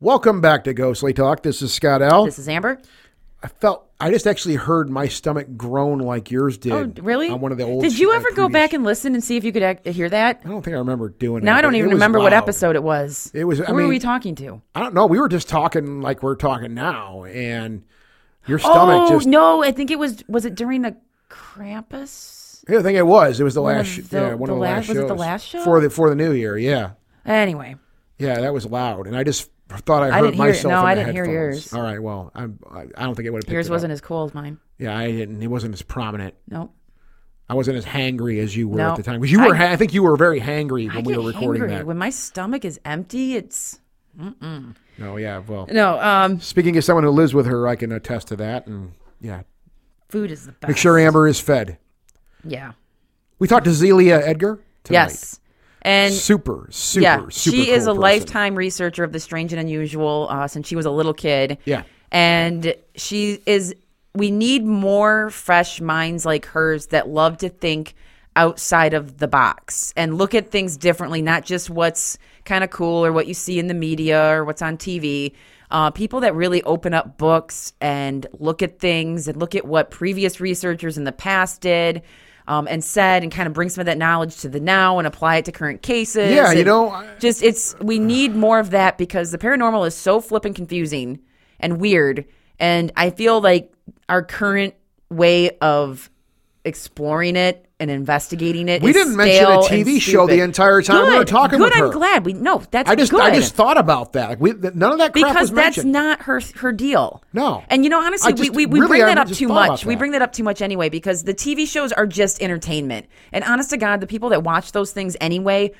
Welcome back to Ghostly Talk. This is Scott L. This is Amber. I felt I just actually heard my stomach groan like yours did. Oh, really? On one of the old. Did you ever go back and listen and see if you could hear that? I don't think I remember doing Now it. I don't even was remember what episode it was. It was- I Who were we talking to? I don't know. We were just talking like we're talking now, and your stomach oh just. no, I think it was. Was it during the Krampus? Yeah, I think it was. It was the last. of the- yeah, one the of the last- last. was it the last show? for the for the new year? Yeah, Anyway, yeah, that was loud, and I just thought I I heard didn't hear it. myself. No, in I didn't hear yours. All right, well, I'm, I, I don't think it would have. yours it wasn't as cool as mine. Yeah, I didn't. It wasn't as prominent. Nope. I wasn't as hangry as you were No. at the time because you were. I- I think you were very hangry I when we were recording hangry. that. when my stomach is empty. It's No, yeah. Well, no. Um, speaking as someone who lives with her, I can attest to that. And yeah, food is the best. make sure Amber is fed. Yeah. We talked to Zelia Edgar. Tonight. Yes. And super, super, yeah, super. she is a person. lifetime researcher of the strange and unusual uh, since she was a little kid. Yeah. and she is. We need more fresh minds like hers that love to think outside of the box and look at things differently, not just what's kind of cool or what you see in the media or what's on TV. Uh, people that really open up books and look at things and look at what previous researchers in the past did um, and said and kind of bring some of that knowledge to the now and apply it to current cases. Yeah, you know, I- just it's we need more of that because the paranormal is so flippin' confusing and weird. And I feel like our current way of exploring it and investigating it We didn't mention a TV show the entire time we were Good. talking good, with her. I'm glad we no. That's I just, good. I just thought about that. We, th- none of that crap because that's mentioned. not her her deal. No. and you know honestly, just- we, we, we really, bring that up too much. We bring that up too much anyway because the TV shows are just entertainment. And honest to God, the people that watch those things anyway.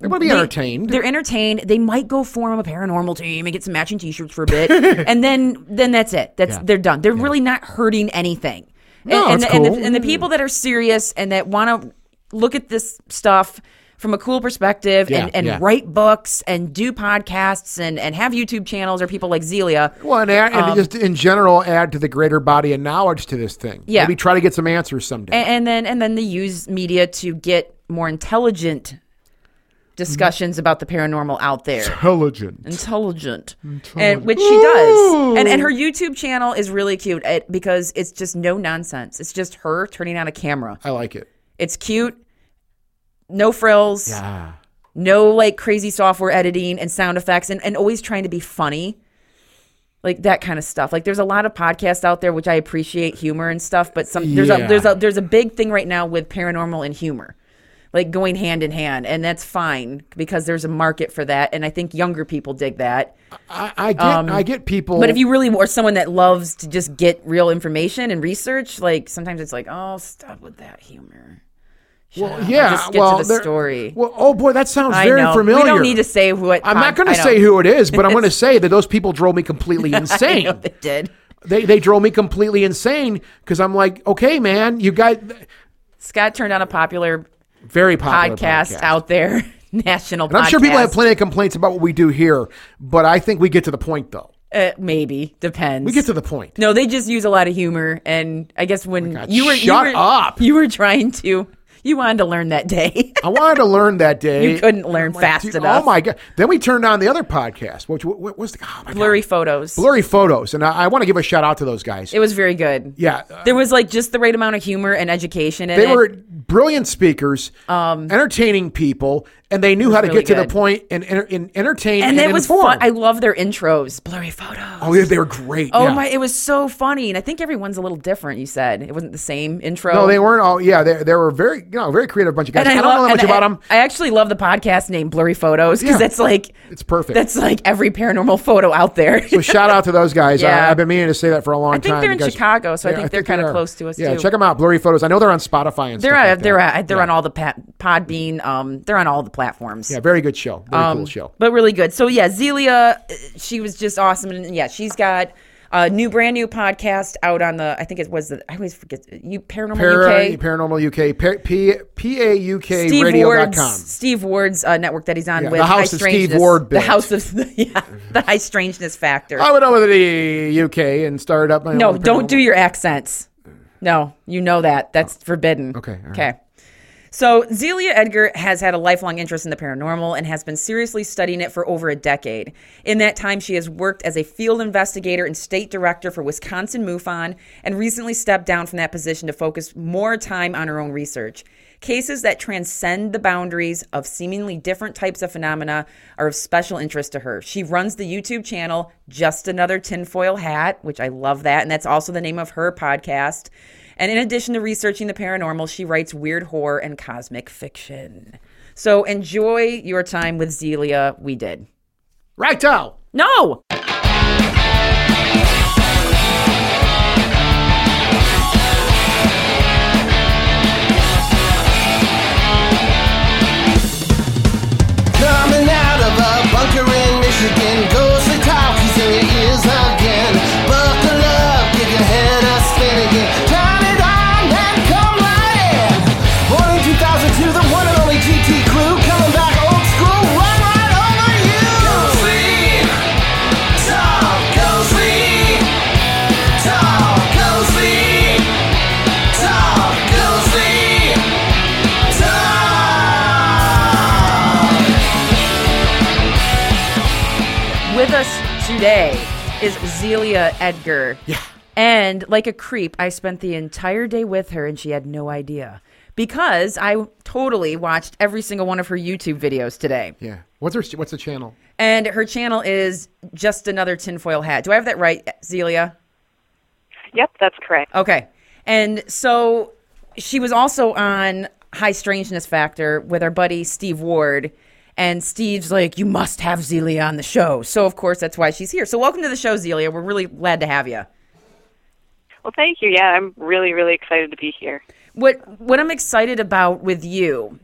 They wanna be entertained. They're entertained. They might go form a paranormal team and get some matching T-shirts for a bit, and then then that's it. That's Yeah. they're done. They're really not hurting anything. No, and, it's and, the, cool. and, the, and the people that are serious and that want to look at this stuff from a cool perspective Yeah, and, and yeah. write books and do podcasts and, and have YouTube channels or people like Zelia. well, and, add, and um, just in general, add to the greater body of knowledge to this thing. Yeah. Maybe try to get some answers someday. And, and then and then they use media to get more intelligent discussions about the paranormal out there. Intelligent. Intelligent, and which she does, and and her YouTube channel is really cute it, because it's just no nonsense. It's just her turning on a camera. I like it. It's cute, no frills, Ah. no like crazy software editing and sound effects, and, and always trying to be funny. Like that kind of stuff. Like there's a lot of podcasts out there which I appreciate humor and stuff, but some there's Yeah. a there's a there's a big thing right now with paranormal and humor. Like going hand in hand, and that's fine because there's a market for that, and I think younger people dig that. I, I get. I get people. Um, But if you really are someone that loves to just get real information and research, like sometimes it's like, oh, stop with that humor. Well, yeah. just get well, to the story. Well, oh boy, that sounds I very know. familiar. We don't need to say who it. I'm not going to say who it is, but I'm going to say that those people drove me completely insane. they did. they they drove me completely insane because I'm like, okay, man, you guys, Scott turned on a popular very popular podcast, podcast. out there, national. And I'm sure people have plenty of complaints about what we do here, but I think we get to the point though. Uh, maybe depends. We get to the point. No, they just use a lot of humor, and I guess when God, you were shut you were, up. you were trying to, you wanted to learn that day. I wanted to learn that day. You couldn't learn like, fast dude, enough. Oh my god! Then we turned on the other podcast, which what, was the oh my God. Blurry photos. blurry photos, and I, I want to give a shout out to those guys. It was very good. yeah, uh, There was like just the right amount of humor and education in they it. were brilliant speakers, entertaining people, and they knew how to really get to the point and, and, entertain and and, it was inform. fun. I love their intros. Blurry photos. oh, yeah, they were great. Oh yeah. my! It was so funny, and I think everyone's a little different. You said it wasn't the same intro. No, they weren't all. Yeah, they, they were very, you know, very creative bunch of guys. And I, don't love- know that much and about them. I actually love the podcast name Blurry Photos because Yeah. that's like It's perfect. that's like every paranormal photo out there. So shout out to those guys. Yeah. I, have been meaning to say that for a long time. I think time. they're in because- Chicago, so I Yeah, think they're kinda close to us, Yeah, too. check them out. Blurry photos. I know they're on Spotify and they're stuff. like they're they're on all the Podbean. Um, they're on all the platforms. Yeah, very good show. Very Um, cool show. But really good. So yeah, Zelia, uh, she was just awesome, and yeah, she's got a new, brand new podcast out on the. I think it was the. I always forget you Paranormal Para, UK. Paranormal UK. P P A U K Steve Radio dot Ward's com. Steve Ward's uh, network that he's on Yeah, with the High house that Steve Strangeness. Ward the house of the, yeah, the High Strangeness Factor. I went over to the UK and started up my no, don't do your accents. No, you know that. That's forbidden. Okay, right. So, Zelia Edgar has had a lifelong interest in the paranormal and has been seriously studying it for over a decade. In that time, she has worked as a field investigator and state director for Wisconsin MUFON and recently stepped down from that position to focus more time on her own research. Cases that transcend the boundaries of seemingly different types of phenomena are of special interest to her. She runs the YouTube channel Just Another Tinfoil Hat, which I love that, and that's also the name of her podcast. And in addition to researching the paranormal, she writes weird horror and cosmic fiction. So enjoy your time with Zelia. We did. Righto. No! Coming out of a bunker in Michigan, ghostly talkies in your ears again. Buckle up, give your head a spin again. Today is Zelia Edgar. Yeah. And like a creep, I spent the entire day with her and she had no idea. Because I totally watched every single one of her YouTube videos today. Yeah. What's her? What's the channel? And her channel is Just Another Tinfoil Hat. Do I have that right, Zelia? Yep, that's correct. Okay. And so she was also on High Strangeness Factor with our buddy Steve Ward. And Steve's like, you must have Zelia on the show. So, of course, that's why she's here. So, welcome to the show, Zelia. We're really glad to have you. Well, thank you. Yeah, I'm really, really excited to be here. What what I'm excited about with you,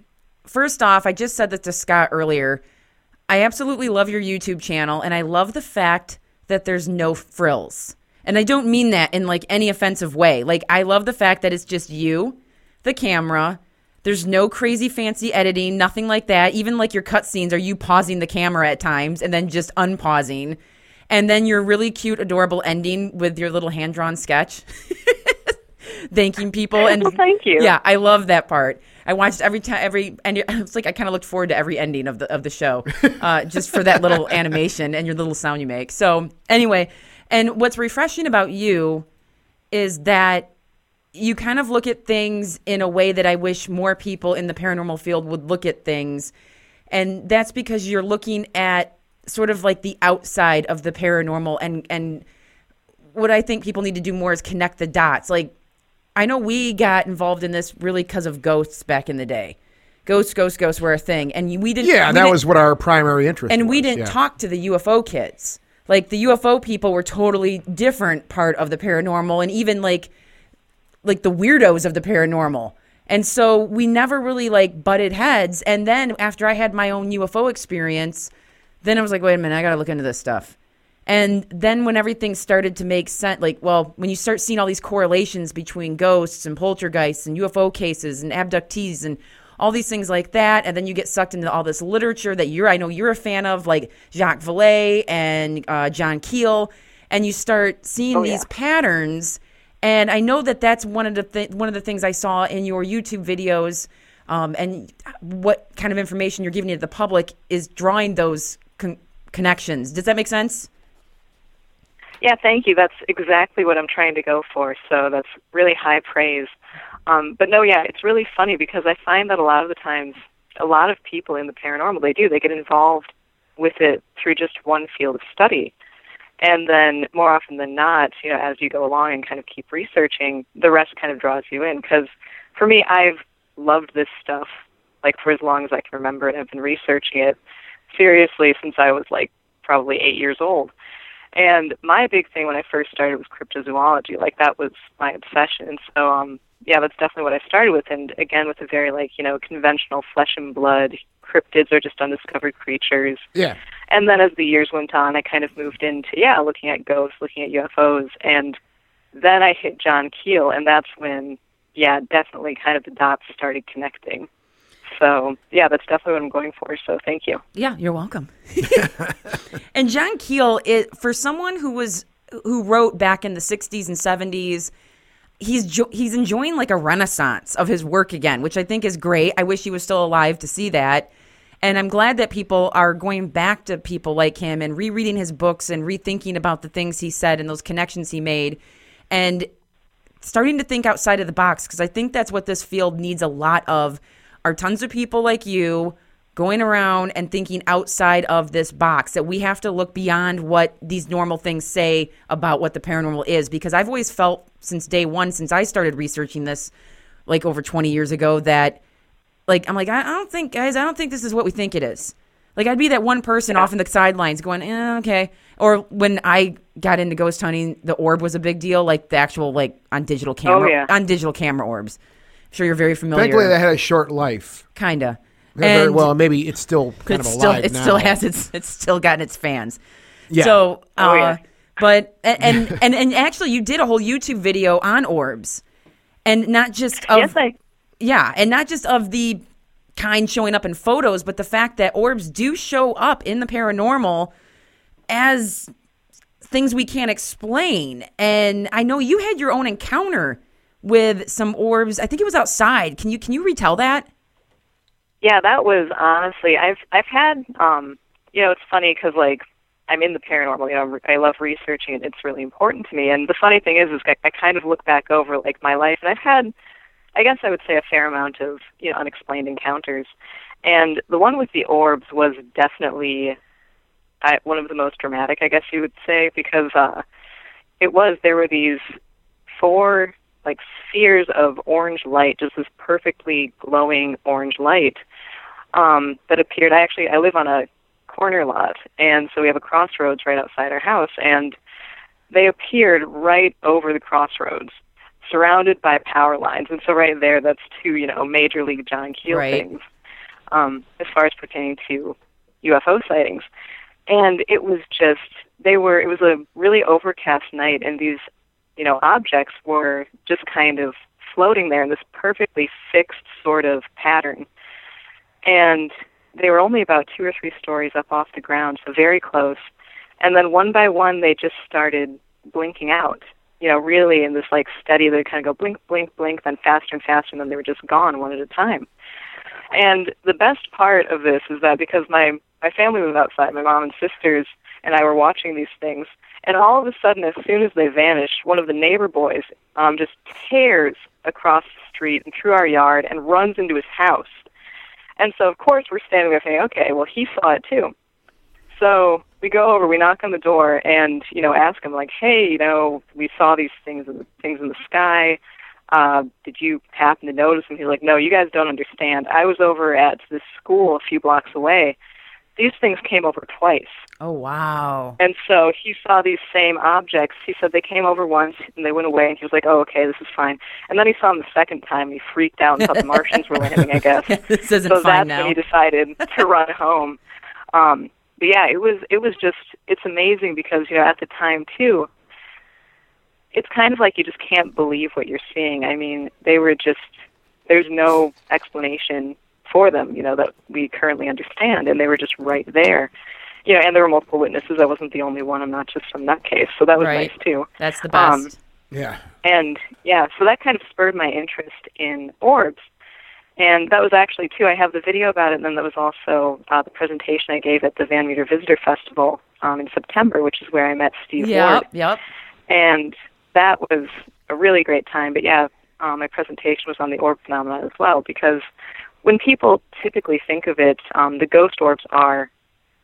first off, I just said this to Scott earlier. I absolutely love your YouTube channel, and I love the fact that there's no frills. And I don't mean that in like any offensive way. Like I love the fact that it's just you, the camera. There's no crazy fancy editing, nothing like that. Even like your cutscenes are you pausing the camera at times and then just unpausing. And then your really cute, adorable ending with your little hand drawn sketch. Thanking people and Well, thank you. Yeah, I love that part. I watched every time every and it's like I kind of looked forward to every ending of the of the show, uh, just for that little animation and your little sound you make. So anyway, and what's refreshing about you is that you kind of look at things in a way that I wish more people in the paranormal field would look at things. And that's because you're looking at sort of like the outside of the paranormal and and what I think people need to do more is connect the dots. Like I know we got involved in this really because of ghosts back in the day. Ghosts, ghosts, ghosts were a thing, and we didn't. Yeah, we that didn't- was what our primary interest. and we didn't yeah. talk to the UFO kids. Like the UFO people were totally different part of the paranormal, and even like like the weirdos of the paranormal. And so we never really like butted heads. And then after I had my own UFO experience, then I was like, wait a minute, I got to look into this stuff. And then when everything started to make sense, like, well, when you start seeing all these correlations between ghosts and poltergeists and UFO cases and abductees and all these things like that, and then you get sucked into all this literature that you're, I know you're a fan of, like Jacques Vallée and uh, John Keel, and you start seeing Oh, yeah. these patterns. And I know that that's one of the th- one of the things I saw in your YouTube videos, um, and what kind of information you're giving to the public is drawing those con- connections. Does that make sense? Yeah, thank you. That's exactly what I'm trying to go for. So that's really high praise. Um, but no, yeah, it's really funny because I find that a lot of the times, a lot of people in the paranormal, they do, they get involved with it through just one field of study. And then more often than not, you know, as you go along and kind of keep researching, the rest kind of draws you in. Because for me, I've loved this stuff like for as long as I can remember, and I've been researching it seriously since I was like probably eight years old. And my big thing when I first started was cryptozoology. Like that was my obsession. So um yeah, that's definitely what I started with and again with a very like, you know, conventional flesh and blood. Cryptids are just undiscovered creatures. Yeah. And then as the years went on I kind of moved into yeah, looking at ghosts, looking at UFOs and then I hit John Keel and that's when yeah, definitely kind of the dots started connecting. So yeah, that's definitely what I'm going for. So thank you. Yeah, you're welcome. and John Keel, it, for someone who was who wrote back in the 60s and 70s, he's jo- he's enjoying like a renaissance of his work again, which I think is great. I wish he was still alive to see that. And I'm glad that people are going back to people like him and rereading his books and rethinking about the things he said and those connections he made and starting to think outside of the box because I think that's what this field needs a lot of are tons of people like you going around and thinking outside of this box that we have to look beyond what these normal things say about what the paranormal is. Because I've always felt since day 1 since I started researching this like over 20 years ago that like I'm like I, I don't think guys I don't think this is what we think it is. Like I'd be that one person off in the sidelines going, eh, okay. Or when I got into ghost hunting, the orb was a big deal, like the actual like on digital camera yeah. on digital camera orbs. I'm sure you're very familiar. Thankfully, they had a short life. Kinda. Yeah, very well, maybe it's still kind it's of still alive it now. still has its it's still gotten its fans. Yeah. So uh, Oh, yeah. but and, and and and actually you did a whole YouTube video on orbs. And not just of yes, I yeah, and not just of the kind showing up in photos, but the fact that orbs do show up in the paranormal as things we can't explain. And I know you had your own encounter with some orbs. I think it was outside. Can you can you retell that? Yeah, that was honestly. I've I've had um, you know, it's funny because like I'm in the paranormal. You know, I love researching it. It's really important to me. And the funny thing is, is I, I kind of look back over like my life, and I've had, I guess I would say, a fair amount of you know unexplained encounters. And the one with the orbs was definitely I, one of the most dramatic, I guess you would say, because uh, it was there were these four like spheres of orange light, just this perfectly glowing orange light um, that appeared. I actually I live on a corner lot, and so we have a crossroads right outside our house, and they appeared right over the crossroads, surrounded by power lines, and so right there, that's two you know major league John Keel Right. things um, as far as pertaining to UFO sightings, and it was just they were it was a really overcast night, and these you know objects were just kind of floating there in this perfectly fixed sort of pattern and they were only about two or three stories up off the ground, so very close. And then one by one, they just started blinking out. You know, really in this like steady, they kind of go blink, blink, blink, then faster and faster, and then they were just gone one at a time. And the best part of this is that because my my family was outside, my mom and sisters and I were watching these things, and all of a sudden, as soon as they vanished, one of the neighbor boys um, just tears across the street and through our yard and runs into his house. And so, of course, we're standing there saying, okay, well, he saw it too. So we go over, we knock on the door, and you know, ask him like, hey, you know, we saw these things in the things in the sky. Uh, did you happen to notice And He's like, no, you guys don't understand. I was over at this school a few blocks away. These things came over twice. Oh wow. And so he saw these same objects. He said they came over once and they went away, and he was like, "Oh, okay, this is fine." And then he saw them the second time, and he freaked out and thought the Martians were landing. I guess. this isn't so fine that's now. when he decided to run home. Um, but yeah, it was it was just it's amazing because you know at the time too, it's kind of like you just can't believe what you're seeing. I mean, they were just there's no explanation for them, you know, that we currently understand, and they were just right there. You know, and there were multiple witnesses. I wasn't the only one. I'm not just from that case, so that was Right. nice too. That's the best. Um, Yeah. And yeah, so that kind of spurred my interest in orbs. And that was actually too. I have the video about it, and then that was also uh, the presentation I gave at the Van Meter Visitor Festival um, in September, which is where I met Steve Ward yep, yep. and that was a really great time. But yeah, um, my presentation was on the orb phenomena as well because when people typically think of it, um, the ghost orbs are,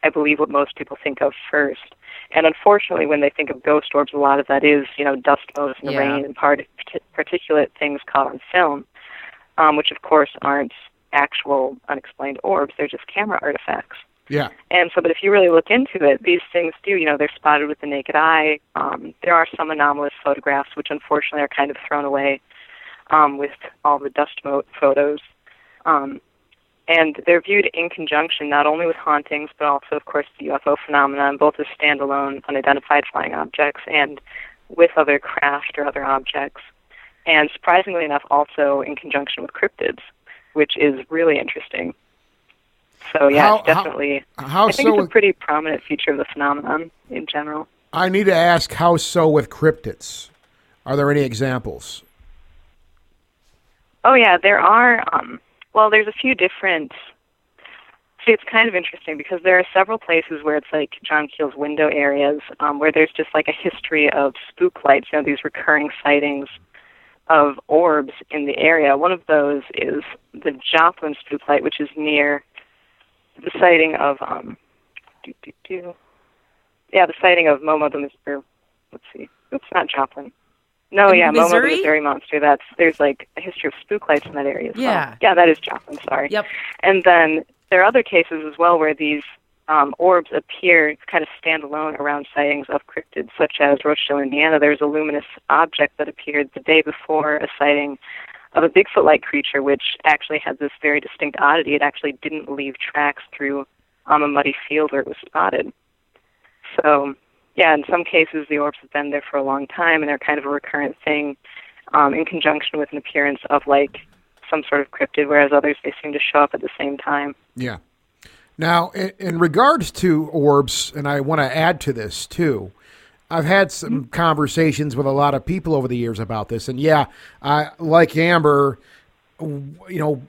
I believe, what most people think of first. And unfortunately, when they think of ghost orbs, a lot of that is, you know, dust motes and Yeah. rain and part- particulate things caught on film, um, which of course aren't actual unexplained orbs; they're just camera artifacts. Yeah. And so, but if you really look into it, these things do, you know, they're spotted with the naked eye. Um, there are some anomalous photographs, which unfortunately are kind of thrown away um, with all the dust mote photos. Um, and they're viewed in conjunction not only with hauntings, but also, of course, the UFO phenomenon, both as standalone, unidentified flying objects and with other craft or other objects. And surprisingly enough, also in conjunction with cryptids, which is really interesting. So yeah, How- it's definitely. how- how I think so it's a pretty prominent feature of the phenomenon in general. I need to ask how so with cryptids? Are there any examples? Oh yeah, there are. Um, well, there's a few different. See, it's kind of interesting because there are several places where it's like John Keel's window areas, um, where there's just like a history of spook lights. You know, these recurring sightings of orbs in the area. One of those is the Joplin spook light, which is near the sighting of um, doo, doo, doo. yeah, the sighting of Momo the Mr. Let's see, oops, not Joplin. No, In yeah, Momo the Missouri Monster. That's there's like a history of spook lights in that area. As Yeah. well. yeah, that is Joplin. Sorry. Yep. And then there are other cases as well where these um, orbs appear kind of standalone around sightings of cryptids, such as Roachdale, Indiana. There's a luminous object that appeared the day before a sighting of a Bigfoot-like creature, which actually had this very distinct oddity. It actually didn't leave tracks through um, a muddy field where it was spotted. So, yeah, in some cases the orbs have been there for a long time, and they're kind of a recurrent thing um, in conjunction with an appearance of like some sort of cryptid, whereas others they seem to show up at the same time. Yeah. Now, in, in regards to orbs, and I want to add to this too, I've had some conversations with a lot of people over the years about this, and yeah, I like Amber. You know,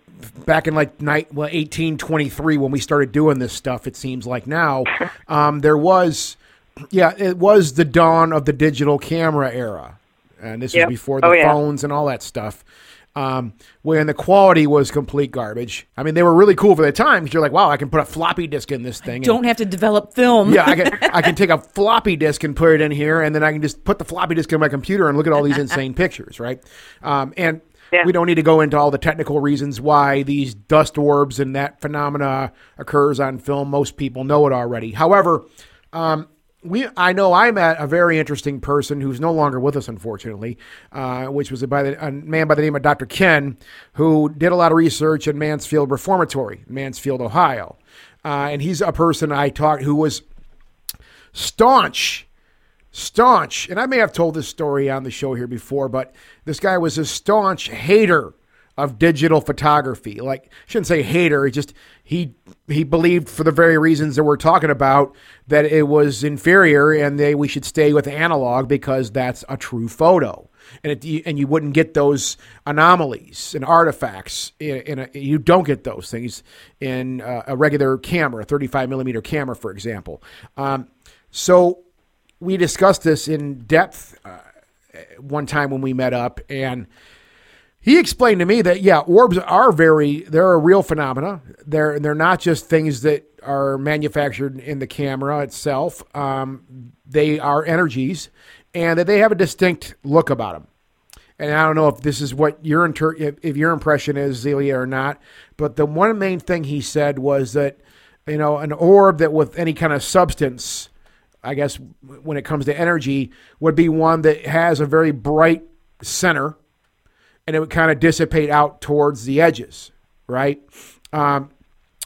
back in like night well, eighteen twenty three when we started doing this stuff, it seems like now um, there was, yeah, it was the dawn of the digital camera era, and this Yep. was before the Oh, yeah. phones and all that stuff. Um, when the quality was complete garbage. I mean, they were really cool for the time because you're like, wow, I can put a floppy disk in this thing. and- Don't have to develop film. yeah, I can I can take a floppy disk and put it in here, and then I can just put the floppy disk in my computer and look at all these insane pictures, right? Um, and Yeah. we don't need to go into all the technical reasons why these dust orbs and that phenomena occurs on film. Most people know it already. However, um, we I know I met a very interesting person who's no longer with us, unfortunately, uh, which was a, by the, a man by the name of Dr. Ken, who did a lot of research in Mansfield Reformatory, Mansfield, Ohio, uh, and he's a person I talked who was staunch, staunch, and I may have told this story on the show here before, but this guy was a staunch hater of digital photography. Like, shouldn't say hater. He just he he believed for the very reasons that we're talking about that it was inferior and they we should stay with analog because that's a true photo. And it, and you wouldn't get those anomalies and artifacts in, a, you don't get those things in uh, a regular camera, a 35 millimeter camera, for example. Um, so we discussed this in depth uh, one time when we met up, and he explained to me that yeah, orbs are very they're a real phenomena. They're they're not just things that are manufactured in the camera itself. Um, they are energies, and that they have a distinct look about them. And I don't know if this is what your inter- if, your impression is, Zelia, or not. But the one main thing he said was that you know an orb that with any kind of substance, I guess when it comes to energy, would be one that has a very bright center, and it would kind of dissipate out towards the edges, right? Um,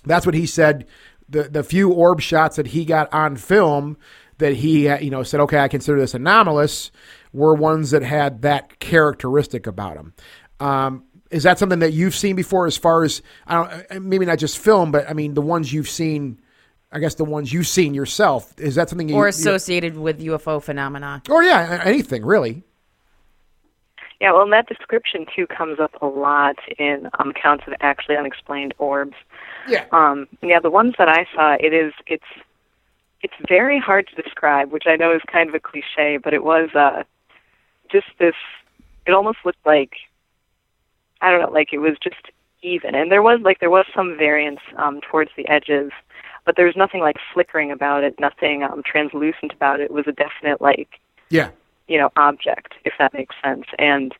that's what he said. The the few orb shots that he got on film that he uh, you know said, okay, I consider this anomalous, were ones that had that characteristic about them. Um, is that something that you've seen before? As far as I don't, uh, maybe not just film, but I mean the ones you've seen. I guess the ones you've seen yourself. Is that something you or you- associated with UFO phenomena. or yeah, anything really? Yeah, well, and that description too comes up a lot in um, accounts of actually unexplained orbs. Yeah. Um, yeah, the ones that I saw, it is it's it's very hard to describe, which I know is kind of a cliche, but it was uh, just this. It almost looked like I don't know, like it was just even, and there was like there was some variance um, towards the edges, but there was nothing like flickering about it, nothing um, translucent about it. It was a definite like Yeah. You know object if that makes sense. And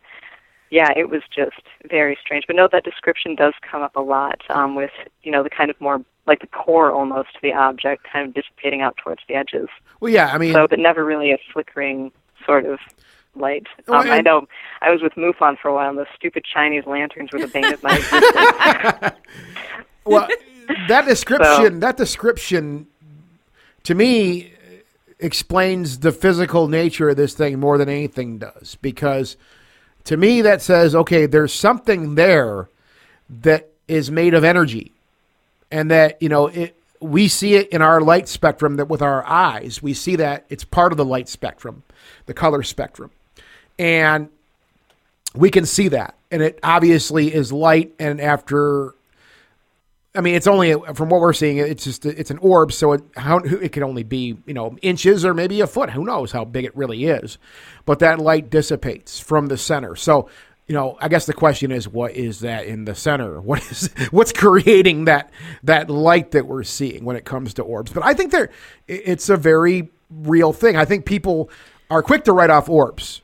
yeah it was just very strange. But no that description does come up a lot um, with you know the kind of more like the core almost to the object kind of dissipating out towards the edges. Well, yeah. I mean, so but never really a flickering sort of light. Um, i and- know i was with mufon for a while and those stupid chinese lanterns were the bane of my existence. Well, that description, that description, to me, explains the physical nature of this thing more than anything does. Because to me, that says, okay, there's something there that is made of energy, and that you know it. We see it in our light spectrum that with our eyes, we see that it's part of the light spectrum, the color spectrum, and we can see that. and it obviously is light. And after, I mean, it's only from what we're seeing, it's just it's an orb, so it how it can only be you know inches or maybe a foot. Who knows how big it really is? But that light dissipates from the center. So you know, I guess the question is, what is that in the center? What is what's creating that that light that we're seeing when it comes to orbs? But I think there, it's a very real thing. I think people are quick to write off orbs.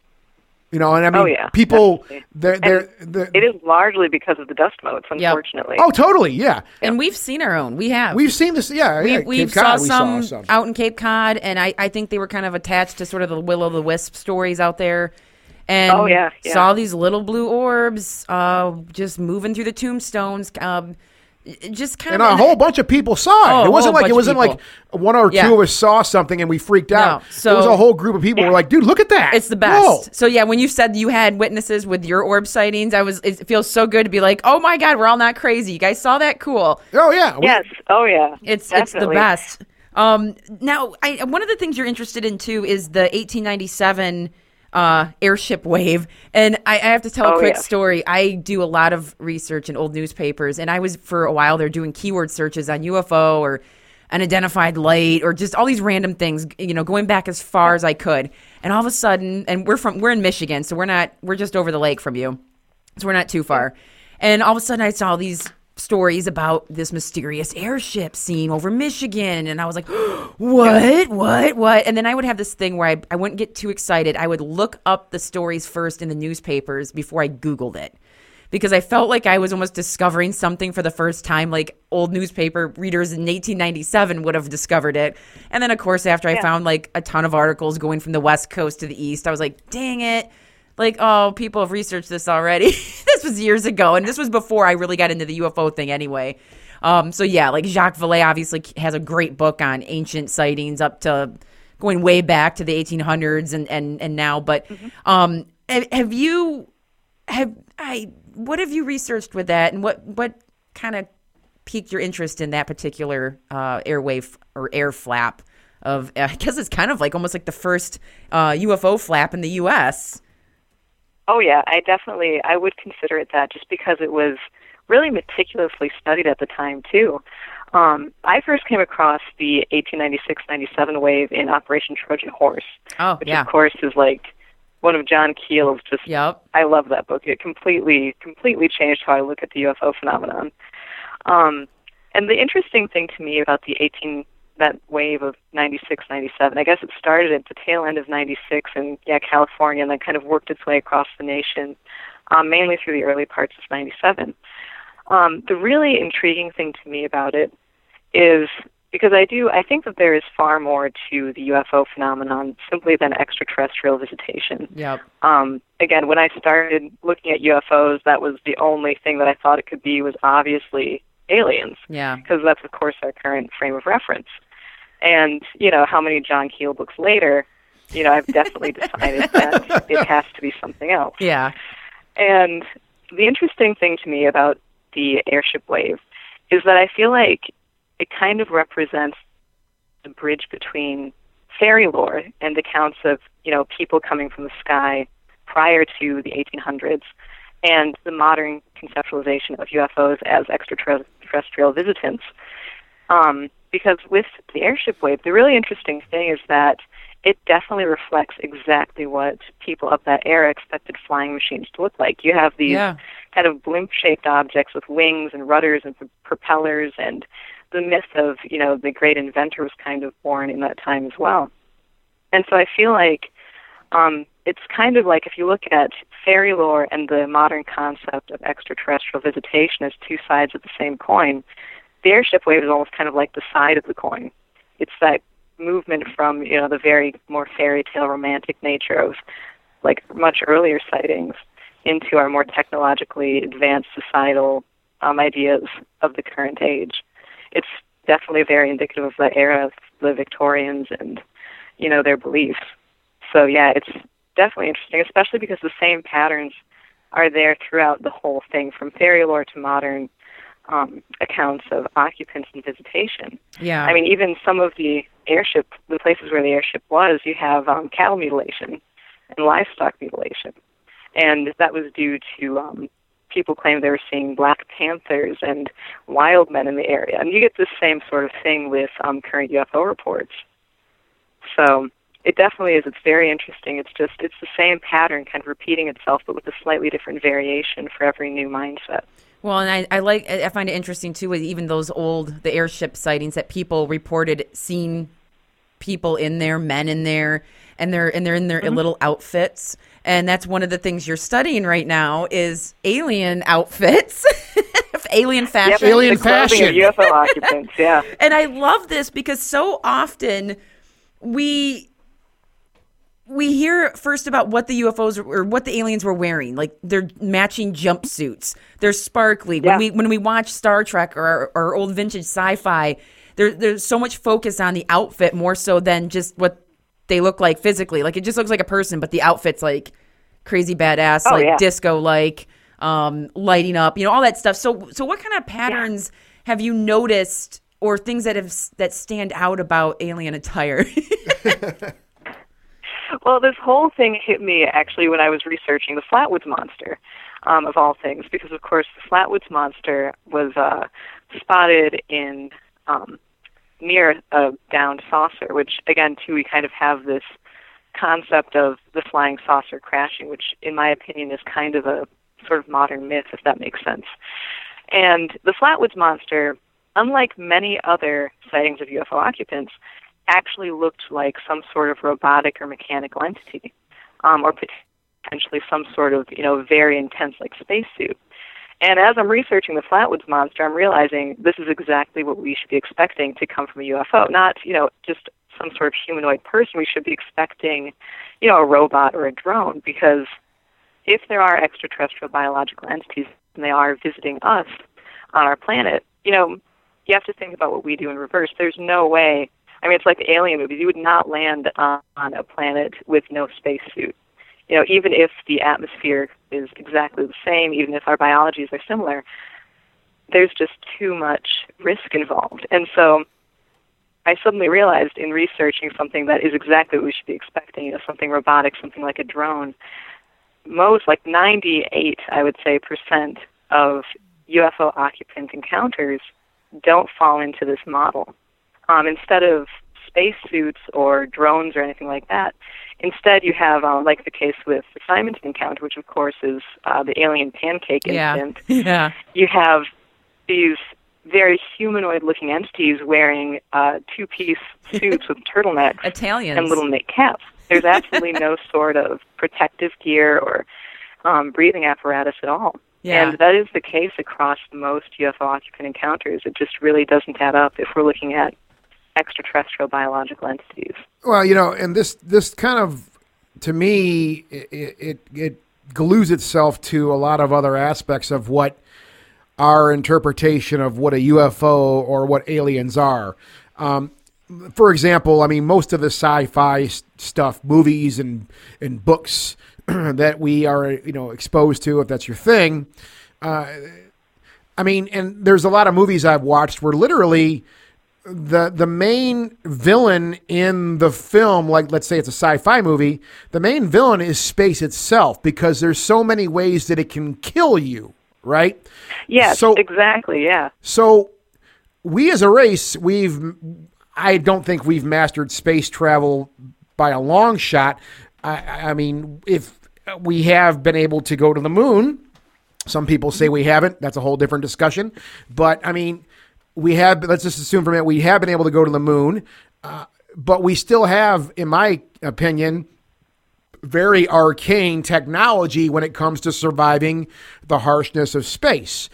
You know, and I mean, Oh, yeah, people, they're, they're, they're, It is largely because of the dust motes, unfortunately. oh, totally, yeah. And we've seen our own. We have. We've seen this, yeah. we, yeah, we Cape saw, Cod, some saw some. out in Cape Cod, and I, I think they were kind of attached to sort of the will o' the wisp stories out there. And Oh, yeah, yeah. saw these little blue orbs uh, just moving through the tombstones. Um, just kind and of a whole bunch of people saw Oh, it. a It wasn't like it wasn't like one or Yeah. two of us saw something and we freaked out. so- it was a whole group of people who were like, "Dude, look at that! It's the best. Whoa. So yeah, when you said you had witnesses with your orb sightings, I was. It feels so good to be like, oh my god, we're all not crazy. You guys saw that? Cool. Oh yeah, We- Yes. Oh, yeah. It's it's the best. Um, now, I, one of the things you're interested in too is the 1897 uh, airship wave, and I, I have to tell a Oh, quick yeah. story. I do a lot of research in old newspapers, and I was for a while there doing keyword searches on UFO or unidentified light or just all these random things. You know, going back as far as I could, and all of a sudden, and we're from we're in Michigan, so we're not we're just over the lake from you so we're not too far. And all of a sudden, I saw these stories about this mysterious airship seen over Michigan, and I was like, "What? What? What?" And then I would have this thing where I I wouldn't get too excited. I would look up the stories first in the newspapers before I Googled it. Because I felt like I was almost discovering something for the first time, like old newspaper readers in 1897 would have discovered it. And then, of course, after I found like a ton of articles going from the West Coast to the East, I was like, dang it like oh people have researched this already. This was years ago and this was before i really got into the ufo thing anyway. Um, so yeah like jacques vallée obviously has a great book on ancient sightings up to going way back to the 1800s and and, and now but um, have, have you have i what have you researched with that and what what kind of piqued your interest in that particular uh, airwave or air flap of i guess it's kind of like almost like the first uh, ufo flap in the us Oh yeah, I definitely I would consider it that just because it was really meticulously studied at the time too. Um, I first came across the 1896-97 wave in Operation Trojan Horse, Oh, which yeah. of course is like one of John Keel's just Yep. I love that book. It completely completely changed how I look at the UFO phenomenon. Um, and the interesting thing to me about the 18 that wave of 96, 97, I guess it started at the tail end of 96 in yeah California, and then kind of worked its way across the nation, um, mainly through the early parts of 97. Um, the really intriguing thing to me about it is because I do I think that there is far more to the UFO phenomenon simply than extraterrestrial visitation Yep. um, again, when I started looking at UFOs, that was the only thing that I thought it could be was obviously aliens, Yeah. because that's of course our current frame of reference. And you know, how many John Keel books later, you know, I've definitely decided that it has to be something else. Yeah. And the interesting thing to me about the airship wave is that I feel like it kind of represents the bridge between fairy lore and accounts of, you know, people coming from the sky prior to the 1800s and the modern conceptualization of UFOs as extraterrestrial visitants. Um, because with the airship wave, the really interesting thing is that it definitely reflects exactly what people of that era expected flying machines to look like. You have these Yeah. kind of blimp-shaped objects with wings and rudders and propellers, and the myth of you know the great inventor was kind of born in that time as well. And so I feel like um, it's kind of like if you look at fairy lore and the modern concept of extraterrestrial visitation as two sides of the same coin, the airship wave is almost kind of like the side of the coin. It's that movement from you know the very more fairy tale romantic nature of like much earlier sightings into our more technologically advanced societal um, ideas of the current age. It's definitely very indicative of the era of the Victorians and you know their beliefs. So yeah, it's definitely interesting, especially because the same patterns are there throughout the whole thing, from fairy lore to modern um, accounts of occupants and visitation. Yeah. I mean, even some of the airship, the places where the airship was, you have um, cattle mutilation and livestock mutilation, and that was due to um, people claim they were seeing black panthers and wild men in the area, and you get this same sort of thing with um, current UFO reports. So it definitely is. It's very interesting. It's just it's the same pattern, kind of repeating itself, but with a slightly different variation for every new mindset. Well, and I, I like I find it interesting too with even those old the airship sightings that people reported seeing people in there, men in there, and they're and they're in their mm-hmm. little outfits. And that's one of the things you're studying right now is alien outfits, alien fashion. Yep, Alien fashion. UFO occupants. Yeah. And I love this because so often we we hear first about what the UFOs or what the aliens were wearing, like they're matching jumpsuits, they're sparkly. Yeah. When we when we watch Star Trek or, or old vintage sci-fi, there, there's so much focus on the outfit more so than just what they look like physically. Like it just looks like a person, but the outfit's like crazy badass, Oh, like yeah. disco like, um, lighting up, you know, all that stuff. So so what kind of patterns have you noticed or things that have that stand out about alien attire? Well, this whole thing hit me actually when I was researching the Flatwoods Monster, um, of all things, because of course the Flatwoods Monster was uh, spotted in um, near a downed saucer, which again too we kind of have this concept of the flying saucer crashing, which in my opinion is kind of a sort of modern myth, if that makes sense. And the Flatwoods Monster, unlike many other sightings of UFO occupants, actually looked like some sort of robotic or mechanical entity, um, or potentially some sort of you know very intense like spacesuit. And as I'm researching the Flatwoods monster, I'm realizing this is exactly what we should be expecting to come from a UFO, not you know just some sort of humanoid person. We should be expecting, you know, a robot or a drone because if there are extraterrestrial biological entities and they are visiting us on our planet, you know, you have to think about what we do in reverse. There's no way. I mean, it's like the alien movies. You would not land on, a planet with no spacesuit. You know, even if the atmosphere is exactly the same, even if our biologies are similar, there's just too much risk involved. And so I suddenly realized in researching something that is exactly what we should be expecting, you know, something robotic, something like a drone, most, like 98, I would say, percent of UFO occupant encounters don't fall into this model. Um, instead of spacesuits or drones or anything like that, instead you have, uh, like the case with the Simonton encounter, which of course is uh, the alien pancake yeah, incident yeah. you have these very humanoid looking entities wearing uh, two piece suits with turtlenecks Italians. and little knit caps. There's absolutely no sort of protective gear or um, breathing apparatus at all. Yeah. And that is the case across most UFO occupant encounters. It just really doesn't add up if we're looking at extraterrestrial biological entities. Well, you know, and this this kind of to me it it, it glues itself to a lot of other aspects of what our interpretation of what a UFO or what aliens are. Um, for example, I mean, most of the sci-fi stuff, movies and and books that we are, you know, exposed to, if that's your thing. Uh, I mean, and there's a lot of movies I've watched where literally the the main villain in the film, like let's say it's a sci-fi movie, the main villain is space itself because there's so many ways that it can kill you, right? Yes, So- exactly. Yeah. So we as a race, we've I don't think we've mastered space travel by a long shot. I, I mean, if we have been able to go to the moon, some people say we haven't. That's a whole different discussion. But I mean, we have. Let's just assume for a minute we have been able to go to the moon, uh, but we still have, in my opinion, very arcane technology when it comes to surviving the harshness of space.